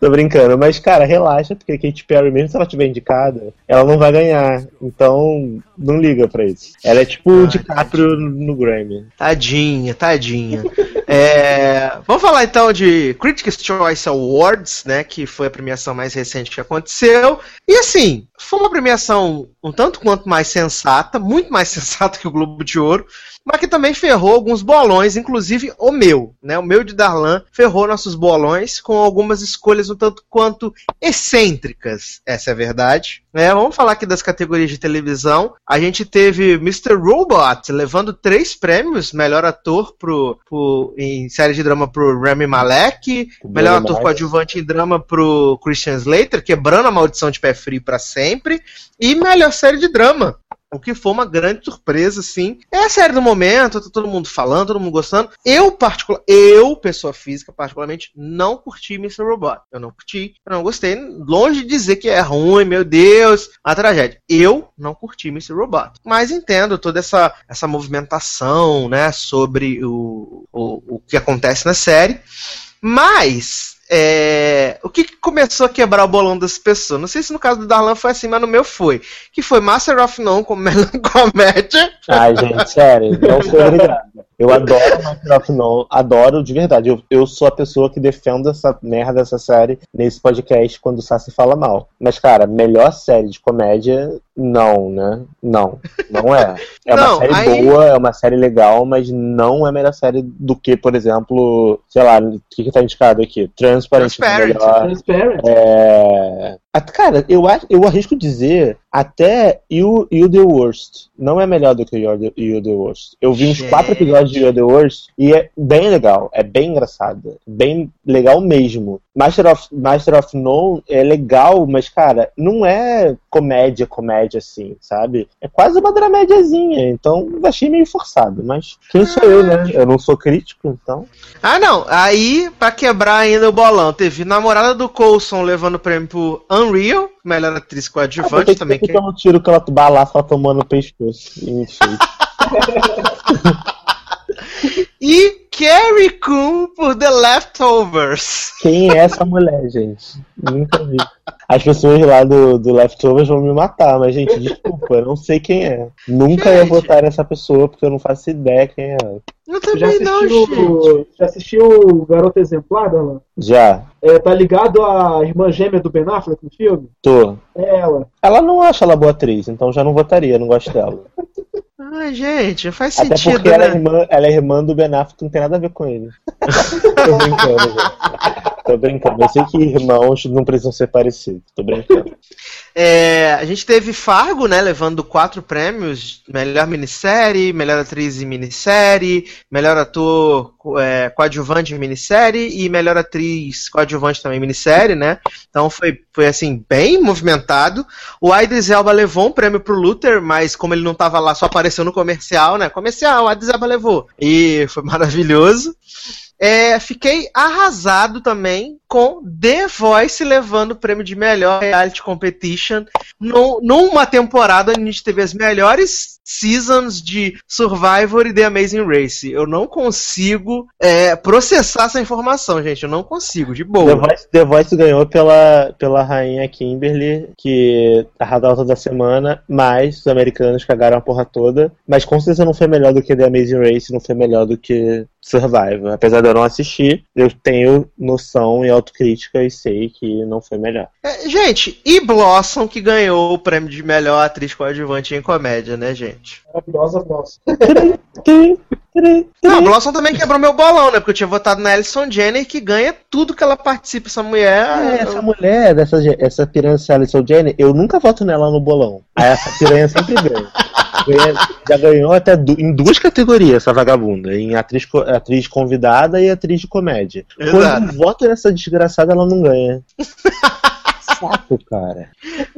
Tô brincando, mas cara, relaxa, porque a Katy Perry, mesmo se ela tiver indicada, ela não vai ganhar. Então, não liga pra isso. Ela é tipo o DiCaprio no Grammy. Tadinha, tadinha. é, vamos falar então de Critics' Choice Awards, né? Que foi a premiação mais recente que aconteceu. E assim, foi uma premiação um tanto quanto mais sensata, muito mais sensata que o Globo de Ouro mas que também ferrou alguns bolões, inclusive o meu, né? O meu de Darlan ferrou nossos bolões com algumas escolhas um tanto quanto excêntricas, essa é a verdade. É, vamos falar aqui das categorias de televisão. A gente teve Mr. Robot levando três prêmios: melhor ator pro, pro em série de drama pro Rami Malek, melhor ator coadjuvante em drama pro Christian Slater, quebrando a maldição de pé frio para sempre, e melhor série de drama o que foi uma grande surpresa, sim. É a série do momento, tá todo mundo falando, todo mundo gostando. Eu, particular, eu, pessoa física, particularmente, não curti Mr. Robot. Eu não curti, eu não gostei. Longe de dizer que é ruim, meu Deus, a tragédia. Eu não curti Mr. Robot. Mas entendo toda essa, essa movimentação, né, sobre o, o, o que acontece na série. Mas é, o que começou a quebrar o bolão das pessoas? Não sei se no caso do Darlan foi assim, mas no meu foi. Que foi Master of None com comédia. Ai, gente, sério, não sou obrigado. Eu adoro Master of None, adoro de verdade. Eu, eu sou a pessoa que defendo essa merda dessa série nesse podcast quando o Sassi fala mal. Mas, cara, melhor série de comédia, não, né? Não, não é. É não, uma série aí... boa, é uma série legal, mas não é a melhor série do que, por exemplo, sei lá, o que, que tá indicado aqui? Trans Transparent. Transparent. Transparent. É... Cara, eu, eu arrisco dizer até You, you The Worst. Não é melhor do que You, you The Worst. Eu vi uns quatro episódios de You The Worst e é bem legal. É bem engraçado. Bem legal mesmo. Master of, Master of None é legal, mas, cara, não é comédia, comédia assim, sabe? É quase uma dramédiazinha. Então, achei meio forçado. Mas quem sou eu, né? Eu não sou crítico, então. Ah, não. Aí, pra quebrar ainda o bolão, teve namorada do Coulson levando o prêmio pro Unreal, melhor atriz coadjuvante ah, também. Que, que... um tiro que ela balaça ela tomando no pescoço. e Carrie Coon por The Leftovers. Quem é essa mulher, gente? Nunca vi. As pessoas lá do, do Leftovers vão me matar, mas, gente, desculpa, eu não sei quem é. Nunca gente. ia votar nessa pessoa porque eu não faço ideia quem é. Eu também já assistiu, não, gente. Já assistiu o Garoto Exemplar, Alan? Já. É, tá ligado à irmã gêmea do Ben Affleck no filme? Tô. É ela. Ela não acha ela boa atriz, então já não votaria, não gosto dela. Ai, gente, faz Até sentido. Porque né? ela, é né? irmã, ela é irmã do Ben Affleck, não tem nada a ver com ele. Tô brincando, gente. Tô brincando. Eu sei que irmãos não precisam ser parecidos. Tô brincando. É, a gente teve Fargo, né, levando quatro prêmios: melhor minissérie, melhor atriz em minissérie, melhor ator é, coadjuvante em minissérie e melhor atriz coadjuvante também em minissérie, né? Então foi, foi assim, bem movimentado. O Idris Elba levou um prêmio pro Luther, mas como ele não tava lá, só apareceu no comercial, né? Comercial, o Idris Elba levou. E foi maravilhoso. É, fiquei arrasado também com The Voice levando o prêmio de melhor reality competition no, numa temporada onde a gente teve as melhores seasons de Survivor e The Amazing Race. Eu não consigo é, processar essa informação, gente. Eu não consigo, de boa. The Voice, The Voice ganhou pela, pela rainha Kimberly, que arrasou toda semana, mas os americanos cagaram a porra toda. Mas com certeza não foi melhor do que The Amazing Race, não foi melhor do que Survivor. Apesar de eu não assistir, eu tenho noção e autocrítica e sei que não foi melhor. É, gente, e Blossom que ganhou o prêmio de melhor atriz coadjuvante em comédia, né, gente? Maravilhosa Blossom. Não, a Blossom também quebrou meu bolão, né? Porque eu tinha votado na Alison Jenner que ganha tudo que ela participa. Essa mulher. Ah, essa mulher, dessa, essa piranha Alison Jenner, eu nunca voto nela no bolão. Aí essa piranha sempre ganha. Já ganhou até em duas categorias essa vagabunda, em atriz, atriz convidada e atriz de comédia. Exato. Quando eu voto nessa desgraçada, ela não ganha. saco, cara.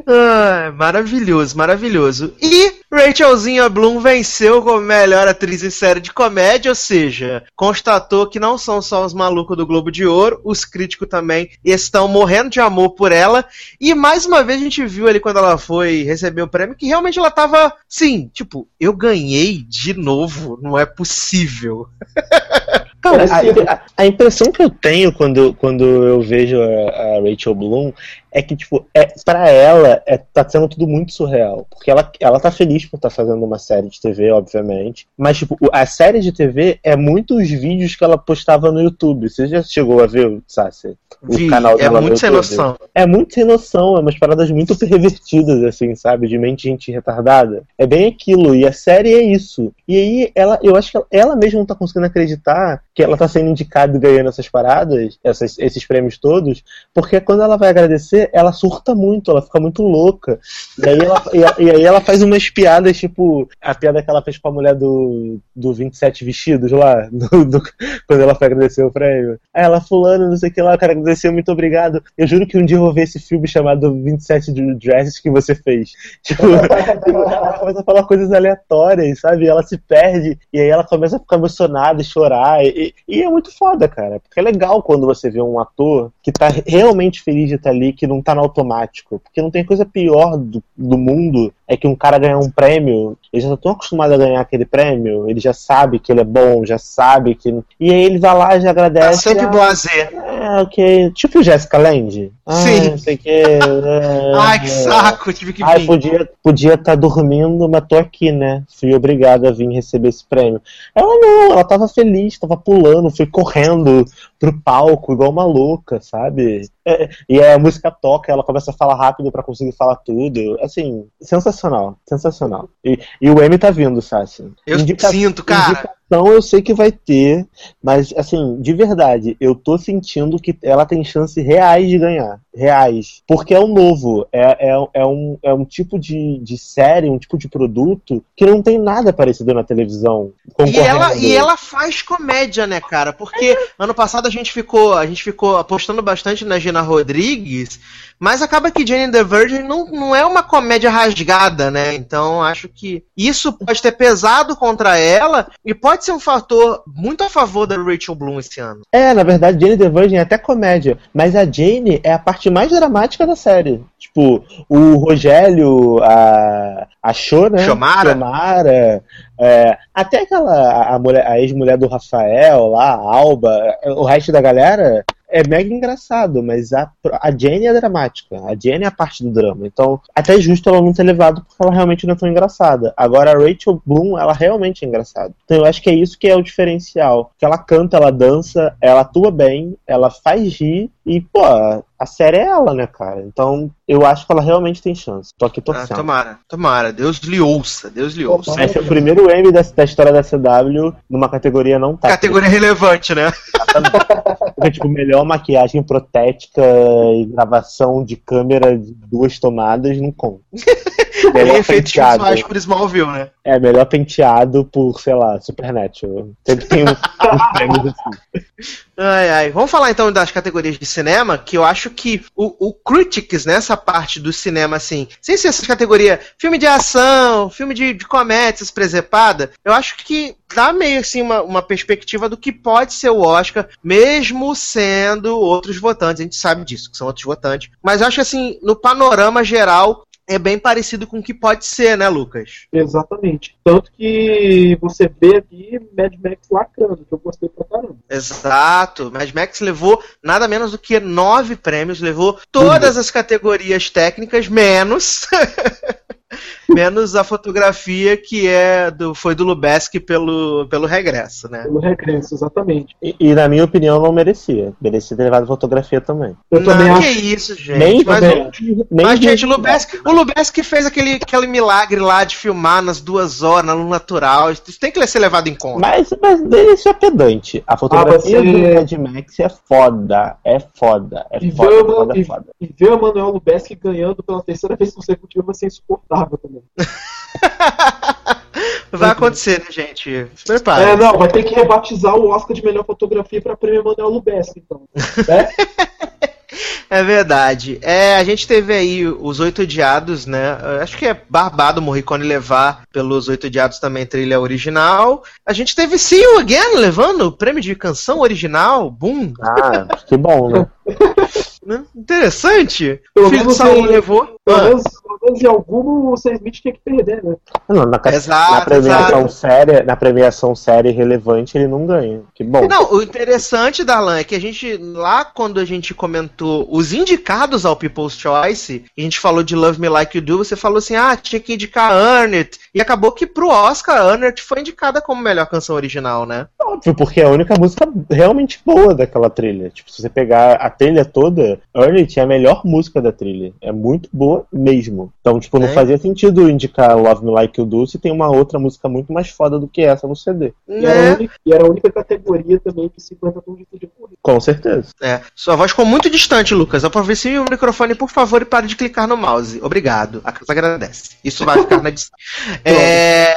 Ah, maravilhoso, maravilhoso. E Rachelzinha Bloom venceu como melhor atriz em série de comédia, ou seja, constatou que não são só os malucos do Globo de Ouro, os críticos também estão morrendo de amor por ela. E mais uma vez a gente viu ali quando ela foi receber o prêmio que realmente ela tava, sim, tipo, eu ganhei de novo, não é possível. Cara, a, a, a, impressão que eu tenho quando, quando eu vejo a, a Rachel Bloom é que, tipo, é, pra ela é, tá sendo tudo muito surreal. Porque ela, ela tá feliz por estar tá fazendo uma série de TV, obviamente. Mas, tipo, a série de TV é muito os vídeos que ela postava no YouTube. Você já chegou a ver, Sassi? O Vi, canal é dela É muito sem noção. É muito sem noção, é umas paradas muito pervertidas, assim, sabe? De mente gente retardada. É bem aquilo, e a série é isso. E aí, ela, eu acho que ela, ela mesma não tá conseguindo acreditar que ela tá sendo indicada e ganhando essas paradas, essas, esses prêmios todos, porque quando ela vai agradecer, ela surta muito, ela fica muito louca. E aí ela, e, e, aí ela faz umas piadas, tipo, a piada que ela fez com a mulher do, do 27 vestidos lá, do, do, quando ela foi agradecer o prêmio. Aí ela, fulano, não sei o que lá, eu quero agradecer, muito obrigado. Eu juro que um dia eu vou ver esse filme chamado 27 Dresses que você fez. Tipo, ela começa a falar coisas aleatórias, sabe? Ela se perde, e aí ela começa a ficar emocionada e chorar. E, e é muito foda, cara. Porque é legal quando você vê um ator que tá realmente feliz de estar ali, que não tá no automático. Porque não tem coisa pior do, do mundo é que um cara ganha um prêmio, ele já tá tão acostumado a ganhar aquele prêmio, ele já sabe que ele é bom, já sabe que. E aí ele vai lá e já agradece. Tá sempre ah, blazer. É, ok. Tipo Jessica Lange. Ah, Sim. Não sei que. É, Ai, que saco, tive que vir. Ai, podia estar podia tá dormindo, mas tô aqui, né? Fui obrigada a vir receber esse prêmio. Ela não, ela tava feliz, tava pulando, foi correndo pro palco, igual uma louca, sabe? É, e a música toca, ela começa a falar rápido para conseguir falar tudo. Assim, sensacional, sensacional. E, e o M tá vindo, Sassi. Eu Indica sinto, cara. Indicação eu sei que vai ter, mas assim, de verdade, eu tô sentindo que ela tem chance reais de ganhar. Reais. Porque é o novo. É, é, é, um, é um tipo de, de série, um tipo de produto que não tem nada parecido na televisão. E ela, e ela faz comédia, né, cara? Porque ano passado a gente ficou, a gente ficou apostando bastante na Gina Rodrigues, mas acaba que Jane the Virgin não, não é uma comédia rasgada, né? Então acho que isso pode ter pesado contra ela e pode ser um fator muito a favor da Rachel Bloom esse ano. É, na verdade, Jane the Virgin é até comédia, mas a Jane é a parte mais dramática da série. Tipo, o Rogério, a, a Cho, né? Chomara. Chomara é, até aquela, a, mulher, a ex-mulher do Rafael lá, a Alba, o resto da galera é mega engraçado, mas a, a Jenny é dramática. A Jenny é a parte do drama. Então, até justo ela não ter levado porque ela realmente não é tão engraçada. Agora, a Rachel Bloom, ela realmente é engraçada. Então, eu acho que é isso que é o diferencial. Que ela canta, ela dança, ela atua bem, ela faz rir E, pô, a série é ela, né, cara? Então, eu acho que ela realmente tem chance. Tô aqui Ah, torcendo. tomara, tomara. Deus lhe ouça, Deus lhe ouça. Esse é o primeiro Emmy da, da história da CW numa categoria não técnica. Categoria relevante, né? Porque, tipo, melhor maquiagem protética e gravação de câmera de duas tomadas não conta. Melhor efeitos penteado. visuais por Smallville, né? É, melhor penteado por, sei lá, Supernatural. Sempre tem uns, prêmios assim. Ai, ai. Vamos falar então das categorias de cinema, que eu acho que o, o Critics, nessa parte do cinema, assim, sem ser essa categoria filme de ação, filme de, de comédia, essas presepadas, eu acho que dá meio assim uma, uma perspectiva do que pode ser o Oscar, mesmo sendo outros votantes. A gente sabe disso, que são outros votantes. Mas eu acho assim, no panorama geral, é bem parecido com o que pode ser, né, Lucas? Exatamente. Tanto que você vê aqui Mad Max lacrando, que eu gostei pra caramba. Exato. Mad Max levou nada menos do que nove prêmios, levou todas as categorias técnicas, menos. menos a fotografia que é do, foi do Lubeski pelo, pelo regresso, né? Pelo regresso, exatamente. E, e, na minha opinião, não merecia. Merecia ter levado fotografia também. Eu Não, também que acho. isso, gente. Nem, mas, também. nem, nem mas, gente, o Lubeski, o Lubeski fez aquele, aquele milagre lá de filmar nas duas horas, na luz natural. Isso tem que ser levado em conta. Mas, mas isso é pedante. A fotografia Ah, você- do Mad Max é foda. É foda. É E foda, ver, é o- foda, e, foda. e ver o Manuel Lubeski ganhando pela terceira vez consecutiva vai ser insuportável também. Vai acontecer, né, gente? Se prepare. É, não, vai ter que rebatizar o Oscar de melhor fotografia pra prêmio Manuel Lubeski, então. Né? É verdade. É, a gente teve aí os Oito Odiados, né? Acho que é barbado o Morricone levar pelos Oito Odiados também trilha original. A gente teve See You Again levando o prêmio de canção original. Boom! Ah, que bom, né? Né? Interessante. Pelo o filho do menos Saul levou. Pelo, Ah, menos, em algum o Sam Smith tinha que perder, né? Não, na, Exato, na premiação exato. séria, na premiação séria e relevante, ele não ganha. Que bom. Não, o interessante, Darlan, é que a gente, lá quando a gente comentou os indicados ao People's Choice, e a gente falou de Love Me Like You Do, você falou assim, ah, tinha que indicar It. E acabou que pro Oscar, It foi indicada como melhor canção original, né? Óbvio, porque é a única música realmente boa daquela trilha. Tipo, se você pegar a trilha toda, Earn It é a melhor música da trilha. É muito boa mesmo. Então, tipo, não É. fazia sentido indicar Love Me Like You Do se tem uma outra música muito mais foda do que essa no CD. E, era a Né? única, e era a única categoria também que 50 tons de correr. Com certeza. É. Sua voz ficou muito distante, Lucas. Aproveite o microfone, por favor, e pare de clicar no mouse. Obrigado. A casa agradece. Isso vai ficar na edição. É,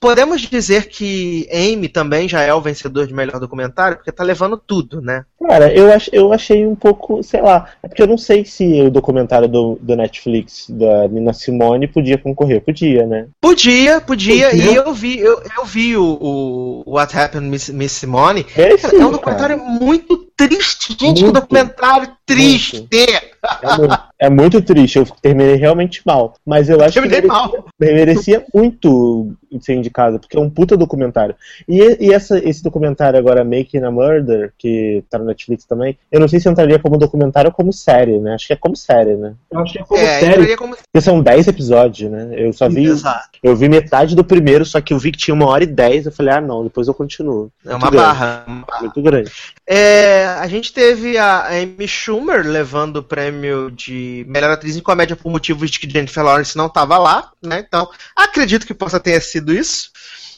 Podemos dizer que Amy também já é o vencedor de melhor documentário, porque tá levando tudo, né? Cara, eu, ach, eu achei um pouco, sei lá, é porque eu não sei se o documentário do, do Netflix da Nina Simone podia concorrer. Podia, né? Podia, podia, Podia. e eu vi, eu, eu vi o, o What Happened Miss, Miss Simone. É, Cara, é um documentário muito triste, gente, que Muito. documentário triste. É muito, é muito triste, eu terminei realmente mal. Mas eu acho que Terminei merecia, mal. merecia muito ser indicado, porque é um puta documentário. E, e essa, esse documentário agora, Making a Murder, que tá no Netflix também, eu não sei se entraria como documentário ou como série, né? Acho que é como série, né? Eu achei como É, série. entraria como. Porque são 10 episódios, né? Eu só vi. Exato. Eu vi metade do primeiro, só que eu vi que tinha uma hora e dez. Eu falei, ah, não, depois eu continuo. É uma Muito grande, barra. uma barra. Muito grande. É, a gente teve a Amy Schumer levando o prêmio de melhor atriz em comédia por motivos de que Jennifer Lawrence não estava lá, né? Então, acredito que possa ter sido isso.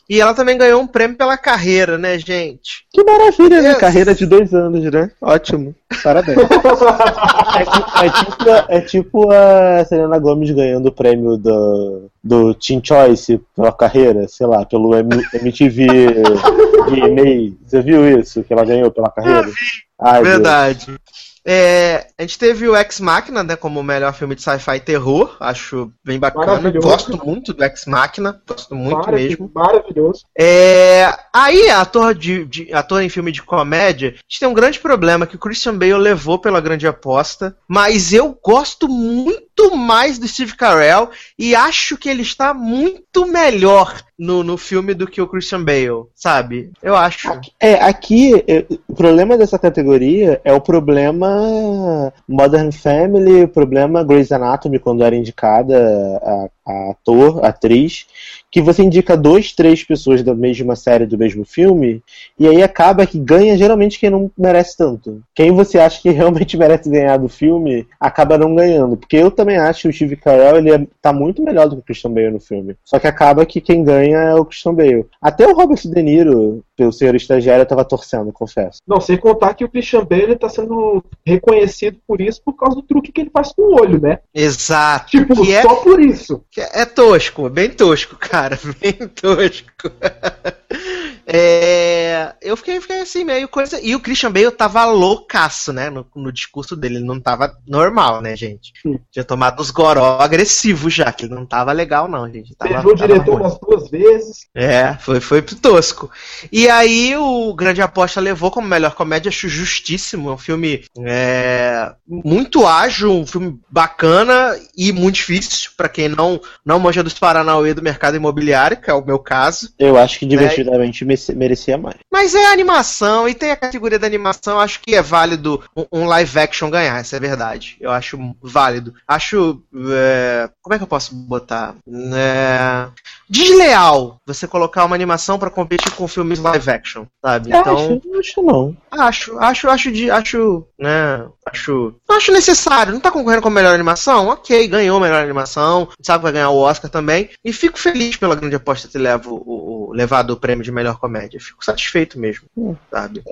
E ela também ganhou um prêmio pela carreira, né, gente? Que maravilha, né? Carreira de dois anos, né? Ótimo. Parabéns. é, tipo, é tipo a- é tipo a Selena Gomes ganhando o prêmio do, do Teen Choice pela carreira, sei lá, pelo M- MTV VMA. Você viu isso? Que ela ganhou pela carreira? Ai, Deus. É, a gente teve o Ex Machina, né, como o melhor filme de sci-fi terror. Acho bem bacana. Gosto muito do Ex Machina, gosto muito mesmo. Maravilhoso. É, aí, ator, de, de- ator em filme de comédia, a gente tem um grande problema que o Christian Bale levou pela grande aposta, mas eu gosto muito mais do Steve Carell e acho que ele está muito melhor no, no filme do que o Christian Bale, sabe? Eu acho. É, aqui, é, o problema dessa categoria é o problema Modern Family, o problema Grey's Anatomy, quando era indicada a, a ator, atriz, que você indica dois, três pessoas da mesma série do mesmo filme, e aí acaba que ganha geralmente quem não merece tanto. Quem você acha que realmente merece ganhar do filme, acaba não ganhando. Porque eu também acho que o Steve Carell ele é, tá muito melhor do que o Christian Bale no filme. Só que acaba que quem ganha é o Christian Bale. Até o Robert De Niro, pelo senhor estagiário, eu tava torcendo, confesso. Não, sem contar que o Christian Bale tá sendo reconhecido por isso por causa do truque que ele faz com o olho, né? Exato. Tipo, que é, só por isso. que é tosco, bem tosco, cara. Bem tosco. É, eu fiquei, fiquei assim, meio coisa. E o Christian Bale tava loucaço, né? No, no discurso dele. Ele não tava normal, né, gente? Sim. Tinha tomado uns goró agressivos já, que ele não tava legal, não, gente. Tava, Beijou o diretor ruim. umas duas vezes. É, foi, foi tosco. E aí o Grande Aposta levou como melhor comédia, acho justíssimo. É um filme é, muito ágil, um filme bacana e muito difícil pra quem não, não manja dos Paranauê do mercado imobiliário, que é o meu caso. Eu acho que divertidamente merece- merecia mais. Mas é animação, e tem a categoria da animação, acho que é válido um, um live action ganhar, essa é verdade. Eu acho válido. Acho. é, como é que eu posso botar? É, desleal você colocar uma animação pra competir com filmes live action, sabe? Eu Então. acho, acho não. Acho, acho, acho de. Acho, né? Acho. Acho necessário. Não tá concorrendo com a melhor animação? Ok, ganhou a melhor animação. Sabe que vai ganhar o Oscar também. E fico feliz pela grande aposta ter levo, o, o- levado o prêmio de melhor comédia. Fico satisfeito mesmo, Hum. sabe?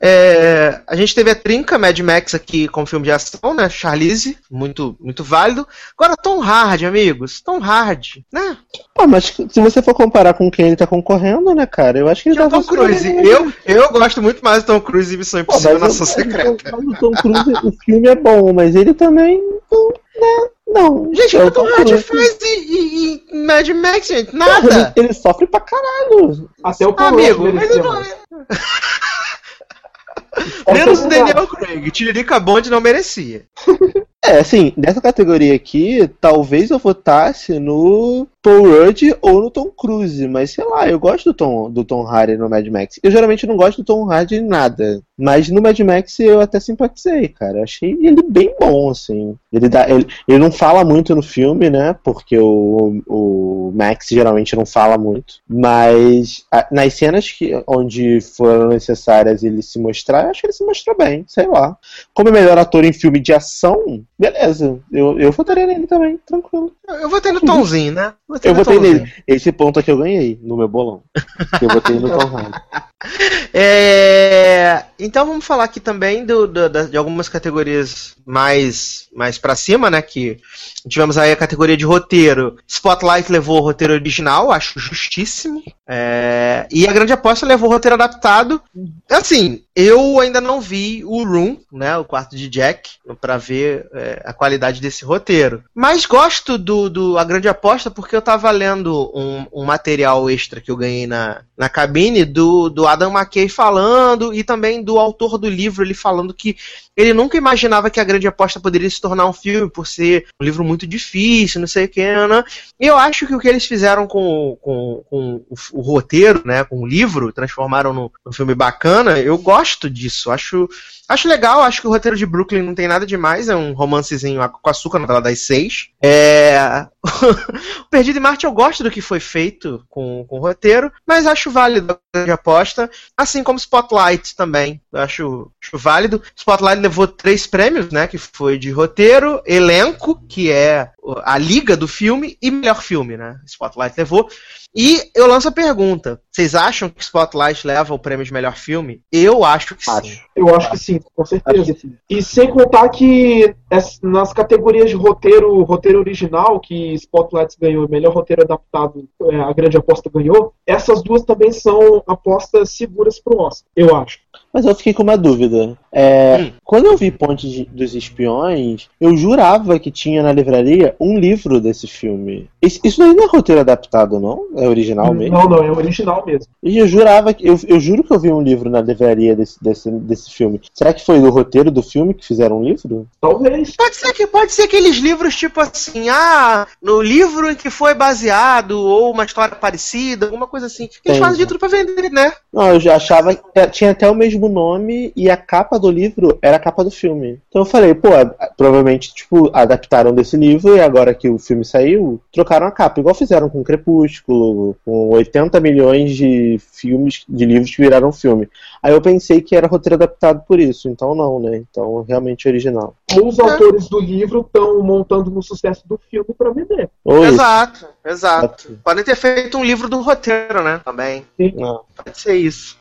É, a gente teve a trinca Mad Max aqui com filme de ação, né? Charlize, muito, muito válido. Agora Tom Hardy, amigos. Tom Hardy, né? Ah, mas se você for comparar com quem ele tá concorrendo, né, cara? Eu acho que ele tá Tom Cruise. Eu, eu gosto muito mais do Tom Cruise e Missão Pô, Impossível mas Nação eu- Secreta. mas o Tom Cruise, o filme é bom, mas ele também. Né, não. Gente, É o Tom Hardy Cruise. faz em, em Mad Max, gente, nada. Ele, ele sofre pra caralho. Até o Paul Amigo, mas ele não é. Menos o Daniel Craig. Tiririca Bond não merecia. É, assim, nessa categoria aqui, talvez eu votasse no Paul Rudd ou no Tom Cruise, mas sei lá, eu gosto do Tom, do Tom Hardy no Mad Max. Eu geralmente não gosto do Tom Hardy em nada, mas no Mad Max eu até simpatizei, cara. Achei ele bem bom, assim. Ele, dá, ele, ele não fala muito no filme, né? Porque o, o Max geralmente não fala muito, mas a- nas cenas que, onde foram necessárias ele se mostrar, eu acho que ele se mostrou bem, sei lá. Como é melhor ator em filme de ação, beleza. Eu, eu votaria nele também, tranquilo. Eu votei no Tomzinho, né? Eu no votei Tomzinho. nele. Esse ponto aqui eu ganhei no meu bolão. Eu votei no Tom Hardy. É, então vamos falar aqui também do- do- da- de algumas categorias mais, mais para cima, né? Que tivemos aí a categoria de roteiro. Spotlight levou o roteiro original, acho justíssimo. É, e a grande aposta levou o roteiro adaptado. Assim, eu ainda não vi o Room, né? O quarto de Jack, para ver é, a qualidade desse roteiro. Mas gosto do, do a grande aposta porque eu tava lendo um, um material extra que eu ganhei na, na cabine do, do Adam McKay falando e também do autor do livro ele falando que ele nunca imaginava que a grande aposta poderia se tornar um filme por ser um livro muito difícil, não sei o que, né? E eu acho que o que eles fizeram com, com, com o, o roteiro, né, com o livro, transformaram num filme bacana, eu gosto disso. Acho, acho legal, acho que o roteiro de Brooklyn não tem nada demais, é um romancezinho com açúcar, novela das seis. É... o Perdido em Marte eu gosto do que foi feito com, com o roteiro, mas acho válido a aposta, assim como Spotlight também. Acho, acho válido. Spotlight levou três prêmios, né? Que foi de roteiro, elenco, que é a liga do filme, e melhor filme, né? Spotlight levou. E eu lanço a pergunta: vocês acham que Spotlight leva o prêmio de melhor filme? Eu acho que sim. Acho. Eu acho que sim, com certeza. sim. E sem contar que nas categorias de roteiro, roteiro original, que Spotlight ganhou, melhor roteiro adaptado, é, a grande aposta ganhou, essas duas também são apostas seguras pro Oscar, eu acho. Mas eu fiquei com uma dúvida. É, Hum. Quando eu vi Ponte dos Espiões, eu jurava que tinha na livraria um livro desse filme. Isso, isso daí não é roteiro adaptado, não? É original mesmo? Não, não, é original mesmo. E eu jurava que. Eu, eu juro que eu vi um livro na livraria desse, desse, desse filme. Será que foi do roteiro do filme que fizeram um livro? Talvez. Pode ser que pode ser aqueles livros tipo assim, ah, no livro em que foi baseado ou uma história parecida, alguma coisa assim. Eles fazem de tudo pra vender, né? Não, eu já achava que tinha até o mesmo nome e a capa do do livro era a capa do filme. Então eu falei, pô, provavelmente, tipo, adaptaram desse livro e agora que o filme saiu, trocaram a capa. Igual fizeram com Crepúsculo, com 80 milhões de filmes, de livros que viraram filme. Aí eu pensei que era roteiro adaptado por isso, então não, né? Então realmente original. Ou os autores do livro estão montando no sucesso do filme para vender. Ou isso. Exato, exato. Podem ter feito um livro do roteiro, né? Também. Não. Pode ser isso.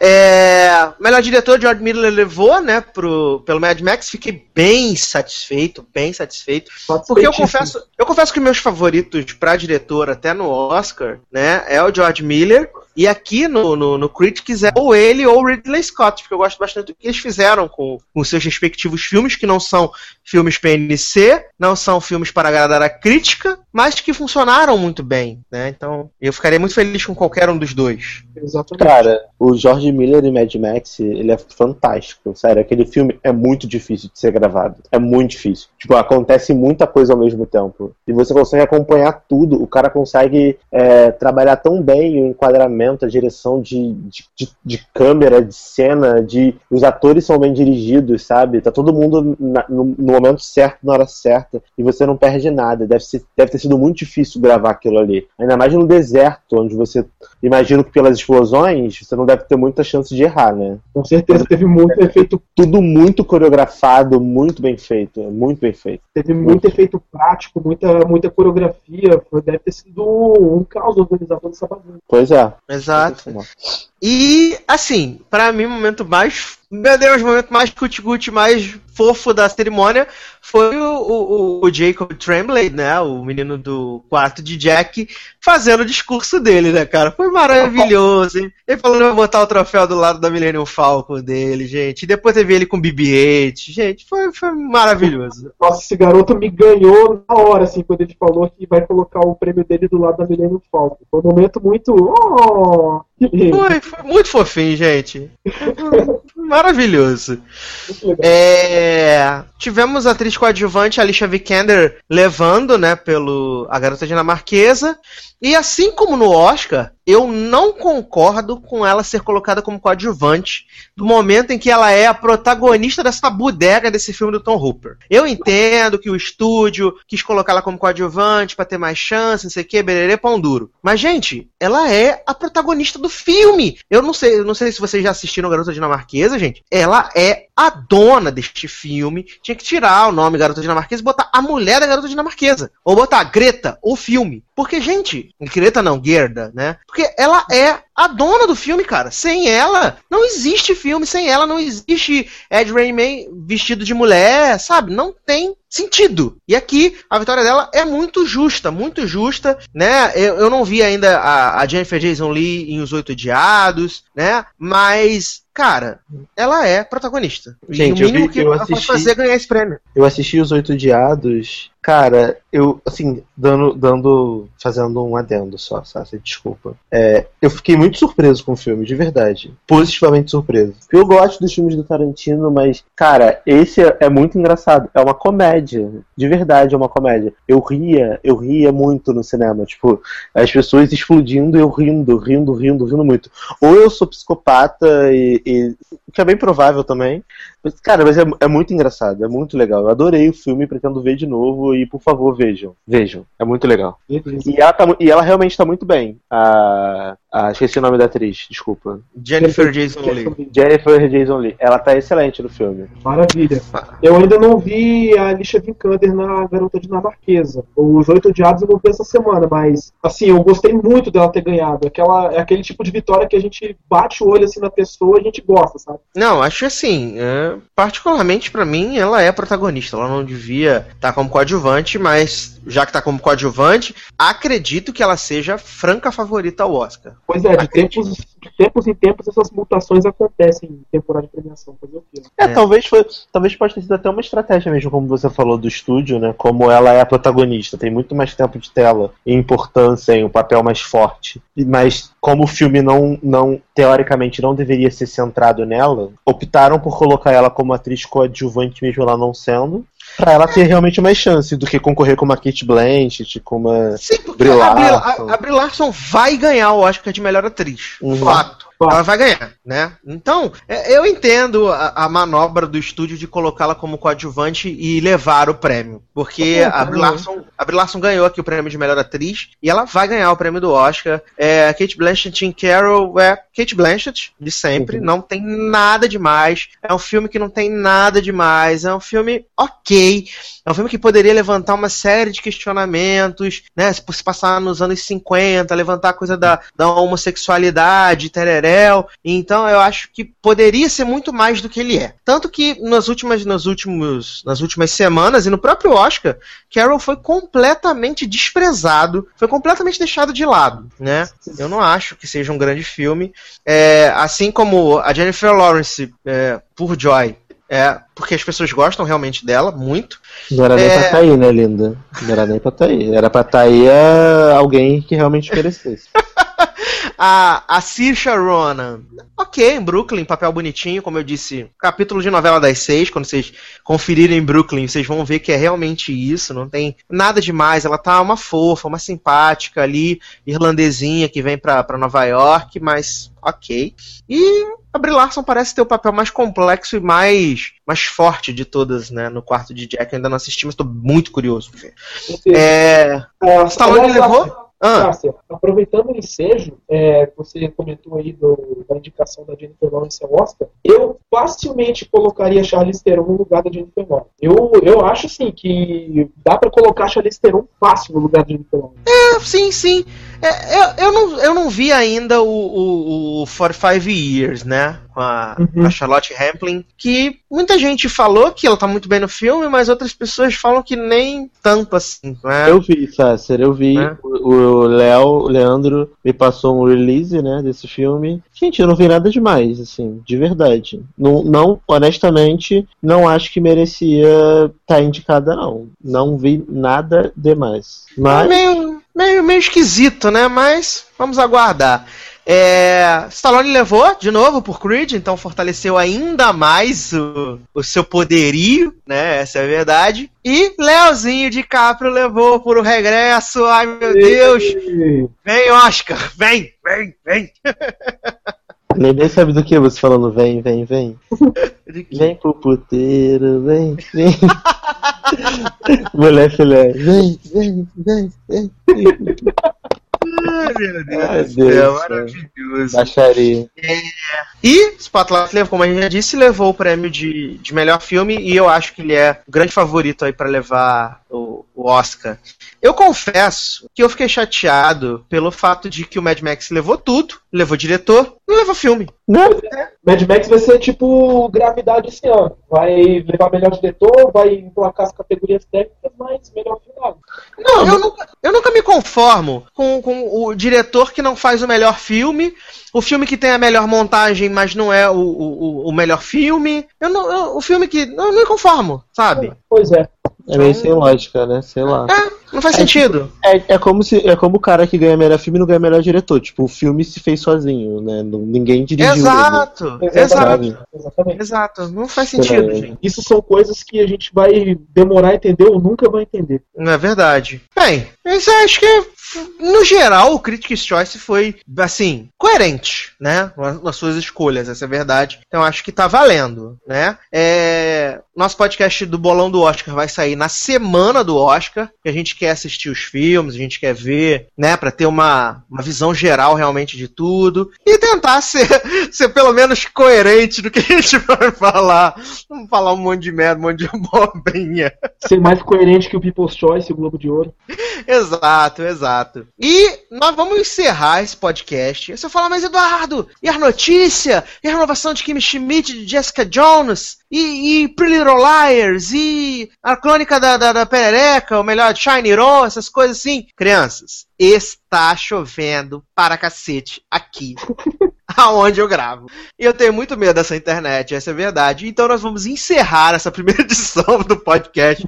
É, melhor diretor, George Miller levou, né, pro, pelo Mad Max. Fiquei bem satisfeito, bem satisfeito. Porque eu confesso, eu confesso que meus favoritos pra diretor, até no Oscar, né, é o George Miller. E aqui no, no, no Critics é ou ele ou o Ridley Scott, porque eu gosto bastante do que eles fizeram com, com seus respectivos filmes, que não são filmes PNC, não são filmes para agradar a crítica, mas que funcionaram muito bem, né? Então, eu ficaria muito feliz com qualquer um dos dois. Exatamente. Cara, o George Miller em Mad Max, ele é fantástico. Sério, aquele filme é muito difícil de ser gravado. É muito difícil. Tipo, acontece muita coisa ao mesmo tempo. E você consegue acompanhar tudo. O cara consegue é, trabalhar tão bem o enquadramento, a direção de, de, de, de câmera, de cena, de. Os atores são bem dirigidos, sabe? Tá todo mundo na- no, no momento certo, na hora certa. E você não perde nada. Deve, ser, deve ter sido muito difícil gravar aquilo ali. Ainda mais no deserto, onde você. Imagino que pelas explosões, você não deve ter muita chance de errar, né? Com certeza teve muito efeito, Tudo muito coreografado, muito bem feito. é Muito bem feito. teve muito efeito prático, muita, muita coreografia. Foi- Deve ter sido um caos organizar toda essa bagunça. Pois é. Exato. E, assim, pra mim, o momento mais. Meu Deus, o momento mais cuti-cuti, mais fofo da cerimônia foi o, o, o Jacob Tremblay, né? O menino do quarto de Jack, fazendo o discurso dele, né, cara? Foi maravilhoso, hein? Ele falando vai botar o troféu do lado da Millennium Falcon dele, gente. E depois teve ele com BB-8. Gente, foi, foi maravilhoso. Nossa, esse garoto me ganhou na hora, assim, quando ele falou que vai colocar o prêmio dele do lado da Millennium Falcon. Foi um momento muito. Oh! Foi, foi muito fofinho, gente. Maravilhoso. É, tivemos a atriz coadjuvante Alicia Vikander levando, né, pelo a garota dinamarquesa. E assim como no Oscar, eu não concordo com ela ser colocada como coadjuvante do momento em que ela é a protagonista dessa bodega desse filme do Tom Hooper. Eu entendo que o estúdio quis colocar ela como coadjuvante pra ter mais chance, não sei o que, bererê, pão duro. Mas, gente, ela é a protagonista do filme. Eu não sei, não sei se vocês já assistiram Garota Dinamarquesa, gente. Ela é a dona deste filme. Tinha que tirar o nome Garota Dinamarquesa e botar a mulher da Garota Dinamarquesa. Ou botar Greta, o filme. Porque, gente, Greta não, Gerda, né? Porque ela é a dona do filme, cara. Sem ela, não existe filme. Sem ela, não existe Ed Raymay vestido de mulher, sabe? Não tem sentido. E aqui, a vitória dela é muito justa, muito justa, né? Eu, eu não vi ainda a, a Jennifer Jason Lee em Os Oito Odiados, né? Mas, cara, ela é protagonista. Gente, e eu o mínimo vi- que eu ela pode assisti- fazer é ganhar esse prêmio. Eu assisti Os Oito Odiados. Cara, eu, assim, dando, dando, fazendo um adendo só, Sassi, desculpa. É, eu fiquei muito surpreso com o filme, de verdade. Positivamente surpreso. Eu gosto dos filmes do Tarantino, mas, cara, esse é, é muito engraçado. É uma comédia. De verdade, é uma comédia. Eu ria, eu ria muito no cinema. Tipo, as pessoas explodindo eu rindo, rindo, rindo, rindo muito. Ou eu sou psicopata e. e que é bem provável também. Mas, cara, mas é, é muito engraçado, é muito legal. Eu adorei o filme, pretendo ver de novo e, por favor, vejam. Vejam, é muito legal. E ela, tá e ela realmente tá muito bem. A, a, esqueci o nome da atriz, desculpa. Jennifer Jason Lee. Jennifer Jason Lee. Ela tá excelente no filme. Maravilha. Eu ainda não vi a Alicia Vikander na Garota Dinamarquesa. Os Oito Odiados eu não vi essa semana, mas assim, eu gostei muito dela ter ganhado. Aquela, é aquele tipo de vitória que a gente bate o olho assim na pessoa e a gente gosta, sabe? Não, acho assim, é, particularmente pra mim, ela é protagonista. Ela não devia estar como coadjuvante, mas já que tá como coadjuvante, acredito que ela seja a franca favorita ao Oscar. Pois é, de tempos, de tempos em tempos essas mutações acontecem em temporada de premiação. Fazer o quê? É, É. talvez foi, talvez pode ter sido até uma estratégia mesmo, como você falou do estúdio, né? Como ela é a protagonista, tem muito mais tempo de tela e importância em um papel mais forte. Mas como o filme não, não teoricamente não deveria ser centrado nela, optaram por colocar ela como atriz coadjuvante mesmo ela não sendo, pra ela ter realmente mais chance do que concorrer com uma Kate Blanchett, com uma Sim, porque a Brie, a, a Brie Larson vai ganhar o Oscar de melhor atriz. Uhum. Fato. Ela vai ganhar, né? Então, é, eu entendo a, a manobra do estúdio de colocá-la como coadjuvante e levar o prêmio. Porque a Brie, Larson, a Brie Larson ganhou aqui o prêmio de melhor atriz e ela vai ganhar o prêmio do Oscar. É, Kate Blanchett em Carol é Kate Blanchett, de sempre. Uhum. Não tem nada demais. É um filme que não tem nada demais. É um filme ok. É um filme que poderia levantar uma série de questionamentos, né? Se passar nos anos 50, levantar a coisa da, da homossexualidade, Então eu acho que poderia ser muito mais do que ele é. Tanto que nas últimas, nos últimos, nas últimas semanas e no próprio Oscar, Carol foi completamente desprezado, foi completamente deixado de lado, né? Eu não acho que seja um grande filme. É, assim como a Jennifer Lawrence é, por Joy é, porque as pessoas gostam realmente dela, muito. Não era nem é... pra estar tá aí, né, linda? Não era nem pra estar tá aí. Era pra estar tá aí a... alguém que realmente merecesse. a, a Saoirse Ronan, ok, em Brooklyn, papel bonitinho, como eu disse, capítulo de novela das seis, quando vocês conferirem Brooklyn, vocês vão ver que é realmente isso, não tem nada demais, ela tá uma fofa, uma simpática ali, irlandesinha que vem pra, pra Nova York, mas ok. E a Brie Larson parece ter o papel mais complexo e mais, mais forte de todas, né, no quarto de Jack, eu ainda não assisti, mas tô muito curioso ver. É... é Stallone levou... Ah. aproveitando o ensejo, é, você comentou aí do, da indicação da Jennifer Lawrence ao Oscar, eu facilmente colocaria Charlize Theron no lugar da Jennifer Lawrence. Eu, eu acho, assim, que dá para colocar Charlize Theron fácil no lugar da Jennifer Lawrence. É, sim, sim. É, eu, eu, não, eu não vi ainda o, o, o For Five Years, né? Com a, uhum. a, Charlotte Rampling, que muita gente falou que ela tá muito bem no filme, mas outras pessoas falam que nem tanto assim, né? Eu vi, Sasser, eu vi. É. O Léo, o Leandro, me passou um release, né, desse filme. Gente, eu não vi nada demais, assim, de verdade. Não, não honestamente, não acho que merecia estar tá indicada, não. Não vi nada demais. Mas... É meio meio, meio esquisito, né? Mas vamos aguardar. É, Stallone levou de novo por Creed, então fortaleceu ainda mais o, o seu poderio, né? Essa é a verdade. E Leozinho de Caprio levou por o regresso. Ai meu Deus! Vem, Oscar! Vem, vem, vem! Nem sabe do que você falando vem, vem, vem. Vem pro puteiro, vem, vem. Mulher filé, vem, vem, vem, vem. Ai, meu Deus, Ai, Deus céu, maravilhoso. Baixaria. É. E Spotlight, como a gente já disse, levou o prêmio de, de melhor filme e eu acho que ele é o grande favorito aí para levar Oscar. Eu confesso que eu fiquei chateado pelo fato de que o Mad Max levou tudo, levou diretor, não levou filme. Não. É. Mad Max vai ser tipo gravidade esse ano. Vai levar melhor diretor, vai emplacar as categorias técnicas, mas melhor final. Não, eu nunca, eu nunca me conformo com, com o diretor que não faz o melhor filme, o filme que tem a melhor montagem, mas não é o, o, o melhor filme. Eu não, eu, o filme que. Eu não me conformo, sabe? Pois é. É meio sem lógica, né? Sei lá. É, não faz é, sentido. É, é, como se, é como o cara que ganha melhor filme não ganha melhor diretor. Tipo, o filme se fez sozinho, né? Ninguém dirigiu. Exato, ele. exato. Exatamente. Exato. Não faz sentido, é. gente. Isso são coisas que a gente vai demorar a entender ou nunca vai entender. Não é verdade. Bem, isso acho que no geral, o Critics' Choice foi, assim, coerente, né? Nas suas escolhas, essa é a verdade. Então acho que tá valendo, né? É... Nosso podcast do Bolão do Oscar vai sair na semana do Oscar, que a gente quer assistir os filmes, a gente quer ver, né? Pra ter uma, uma visão geral realmente de tudo. E tentar ser, ser pelo menos coerente do que a gente vai falar. Vamos falar um monte de merda, um monte de bobinha. Ser mais coerente que o People's Choice e o Globo de Ouro. exato, exato. Exato. E nós vamos encerrar esse podcast. Você fala, mas Eduardo, e a notícia? E a renovação de Kim Schmidt, de Jessica Jones? E, e Pretty Little Liars? E a crônica da, da, da Perereca? Ou melhor, Shiny Ron? Essas coisas assim? Crianças, está chovendo para cacete aqui. aonde eu gravo. E eu tenho muito medo dessa internet, essa é a verdade. Então nós vamos encerrar essa primeira edição do podcast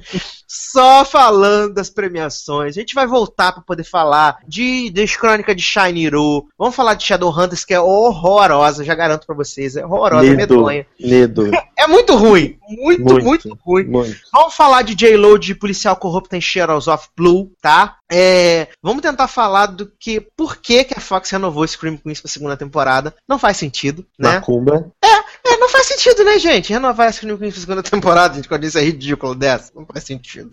só falando das premiações. A gente vai voltar para poder falar de, de Crônica de Shiny Ru. Vamos falar de Shadowhunters, que é horrorosa, já garanto para vocês. É horrorosa, Lido, medonha. Lido. É muito ruim. Muito, muito, Muito. ruim. Muito. Vamos falar de J-Lo de policial corrupto em Shadows of Blue, tá? É, vamos tentar falar do que. Por que, que a Fox renovou Scream Queens pra segunda temporada? Não faz sentido, né? Macumba. É, não faz sentido, né, gente? Renovar Scream Queens pra segunda temporada, gente, quando isso é ridículo dessa. Não faz sentido.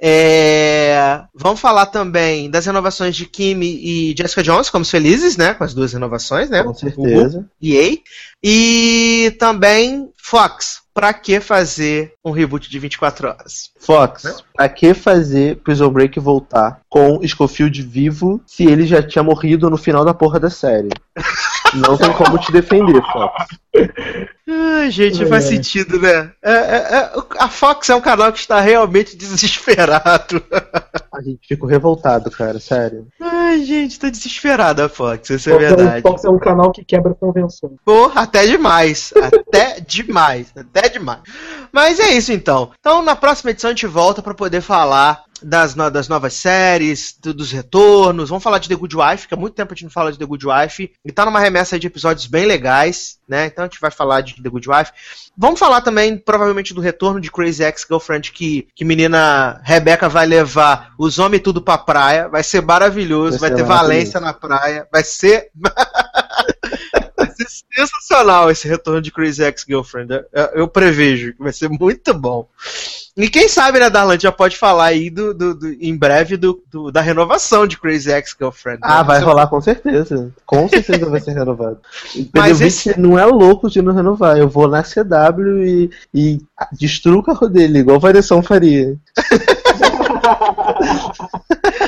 É, vamos falar também das renovações de Kimi e Jessica Jones, como felizes, né? Com as duas renovações, né? Com certeza. EA. E também Fox. Pra que fazer um reboot de 24 horas? Fox, pra que fazer Prison Break voltar com Schofield vivo se ele já tinha morrido no final da porra da série? Não tem como te defender, Fox. Ai, gente, faz sentido, né? É, é, é, a Fox é um canal que está realmente desesperado. A gente fica revoltado, cara, sério. Ai, gente, tá desesperada a Fox, isso é Fox, é verdade. Fox é um canal que quebra convenções. Porra, até demais. Até demais. Até demais. Mas é isso então. Então, na próxima edição a gente volta pra poder falar das, no- das novas séries, do- dos retornos. Vamos falar de The Good Wife, que há muito tempo a gente não fala de The Good Wife. E tá numa remessa de episódios bem legais, né? Então a gente vai falar de The Good Wife. Vamos falar também, provavelmente, do retorno de Crazy Ex-Girlfriend, que, que menina Rebeca vai levar os homens tudo pra praia. Vai ser maravilhoso, vai, Vai ser ter. Valência na praia. Vai ser. Vai ser sensacional esse retorno de Crazy Ex-Girlfriend. Eu, eu prevejo que vai ser muito bom. E quem sabe, né, Darlan, já pode falar aí do, do- do- em breve do, do- da renovação de Crazy Ex-Girlfriend. Ah, né? vai Você- rolar com certeza. Com certeza vai ser renovado. O Mas esse- não é louco de não renovar. Eu vou na CW e, e destruo o carro dele, igual a Variação faria.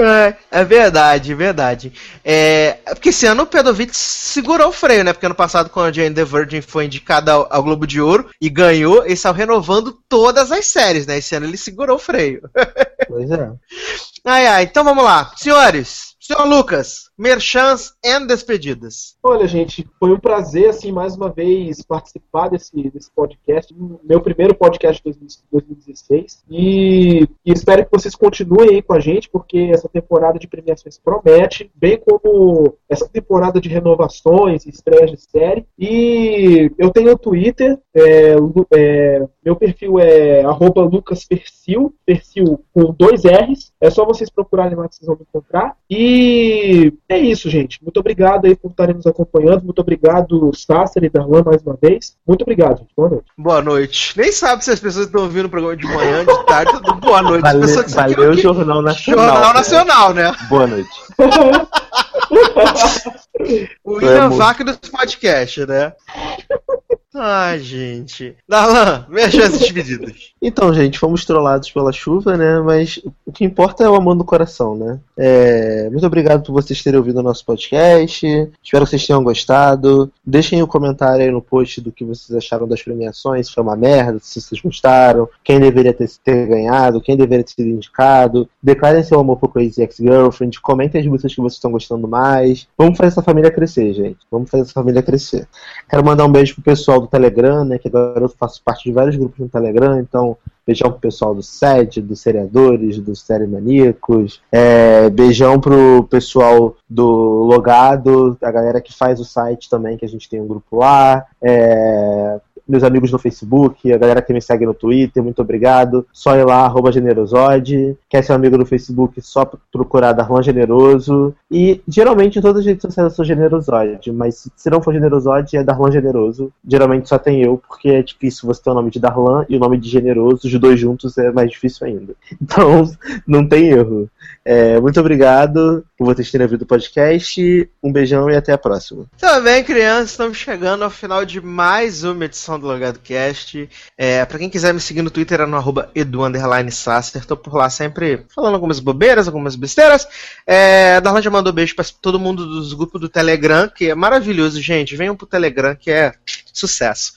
Ai. É verdade, verdade. É, é porque esse ano o Pedovitz segurou o freio, né? Porque ano passado, quando a Jane the Virgin foi indicada ao, ao Globo de Ouro e ganhou, ele saiu renovando todas as séries, né? Esse ano ele segurou o freio. Pois é. Ai, ai, então vamos lá. Senhores, senhor Lucas, merchans e despedidas. Olha, gente, foi um prazer, assim, mais uma vez participar desse, desse podcast, meu primeiro podcast de 2016. E, e espero que vocês continuem aí com a gente, porque essa temporada de premiações promete, bem como essa temporada de renovações, estreias de série. E eu tenho o Twitter, é, é, meu perfil é arroba lucaspersil, perfil com dois R's. É só vocês procurarem lá que vocês vão me encontrar. E é isso, gente. Muito obrigado aí por estarem nos acompanhando. Muito obrigado, Sasser e Darlan, mais uma vez. Muito obrigado, gente. Boa noite. Boa noite. Nem sabe se as pessoas estão ouvindo o programa de manhã, de tarde, tudo boa noite. As Valeu, pessoas que valeu aqui- Jornal Nacional. Jornal. Nacional, né? Boa noite. O William moço. Vac dos podcasts, né? Ai, gente. Darlan, veja as despedidas. Então, gente, fomos trollados pela chuva, né? Mas o que importa é o amor no coração, né? É, Muito obrigado por vocês terem ouvido o nosso podcast. Espero que vocês tenham gostado. Deixem o comentário aí no post do que vocês acharam das premiações, se foi uma merda, se vocês gostaram, quem deveria ter, ter ganhado, quem deveria ter sido indicado. Declarem seu amor por Crazy Ex-Girlfriend, comentem as músicas que vocês estão gostando mais. Vamos fazer essa família crescer, gente. Vamos fazer essa família crescer. Quero mandar um beijo pro pessoal do Telegram, né? Que agora eu faço parte de vários grupos no Telegram, então beijão pro pessoal do SED, dos seriadores, dos série maníacos, é, beijão pro pessoal do Logado, a galera que faz o site também, que a gente tem um grupo lá, é, meus amigos no Facebook, a galera que me segue no Twitter, muito obrigado. Só ir lá, arroba generosode. Quer ser um amigo no Facebook, só procurar Darlan Generoso. E geralmente em todas as redes sociais eu sou generosode, mas se não for generosode, é Darlan Generoso. Geralmente só tem eu, porque é difícil você ter o nome de Darlan e o nome de Generoso, os dois juntos é mais difícil ainda. Então, não tem erro. É, muito obrigado por vocês terem ouvido o podcast. Um beijão e até a próxima. Também, crianças, estamos chegando ao final de mais uma edição do Logado Cast. É, pra quem quiser me seguir no Twitter é no arroba edu_sasser. Tô por lá sempre falando algumas bobeiras, algumas besteiras. É, Darlan já mandou beijo pra todo mundo dos grupos do Telegram, que é maravilhoso, gente. Venham pro Telegram, que é sucesso.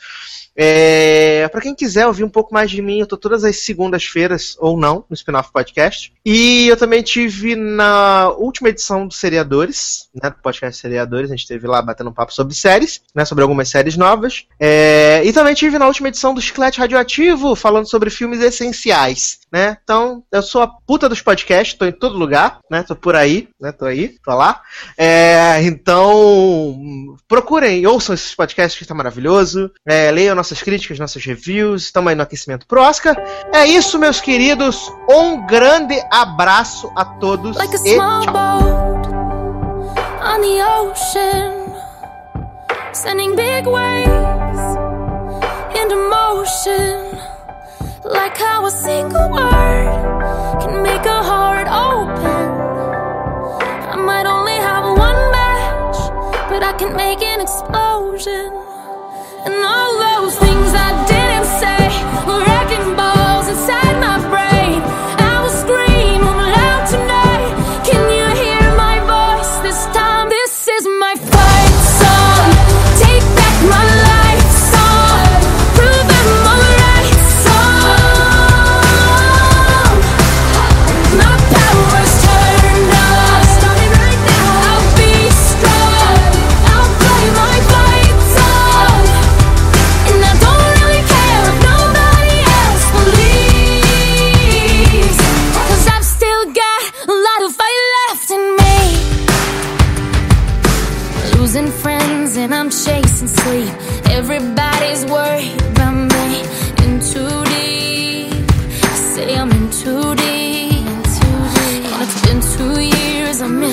É, para quem quiser ouvir um pouco mais de mim, eu tô todas as segundas-feiras, ou não, no Spin-Off Podcast. E eu também tive na última edição do Seriadores, né, do podcast Seriadores, a gente teve lá batendo um papo sobre séries, né, sobre algumas séries novas. É, e também tive na última edição do Chiclete Radioativo, falando sobre filmes essenciais, né? Então, eu sou a puta dos podcasts, tô em todo lugar, né? Tô por aí, né? Tô aí, tô lá. É, então, procurem, ouçam esses podcasts que tá maravilhoso. É, leiam nossas críticas, nossas reviews. Estamos aí no aquecimento pro Oscar. É isso, meus queridos. Um grande abraço a todos like a e tchau. Like how a single word can make a heart open. I might only have one match, but I can make an explosion. And all those things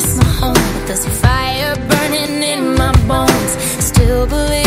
miss my home, but there's a fire burning in my bones. Still believe.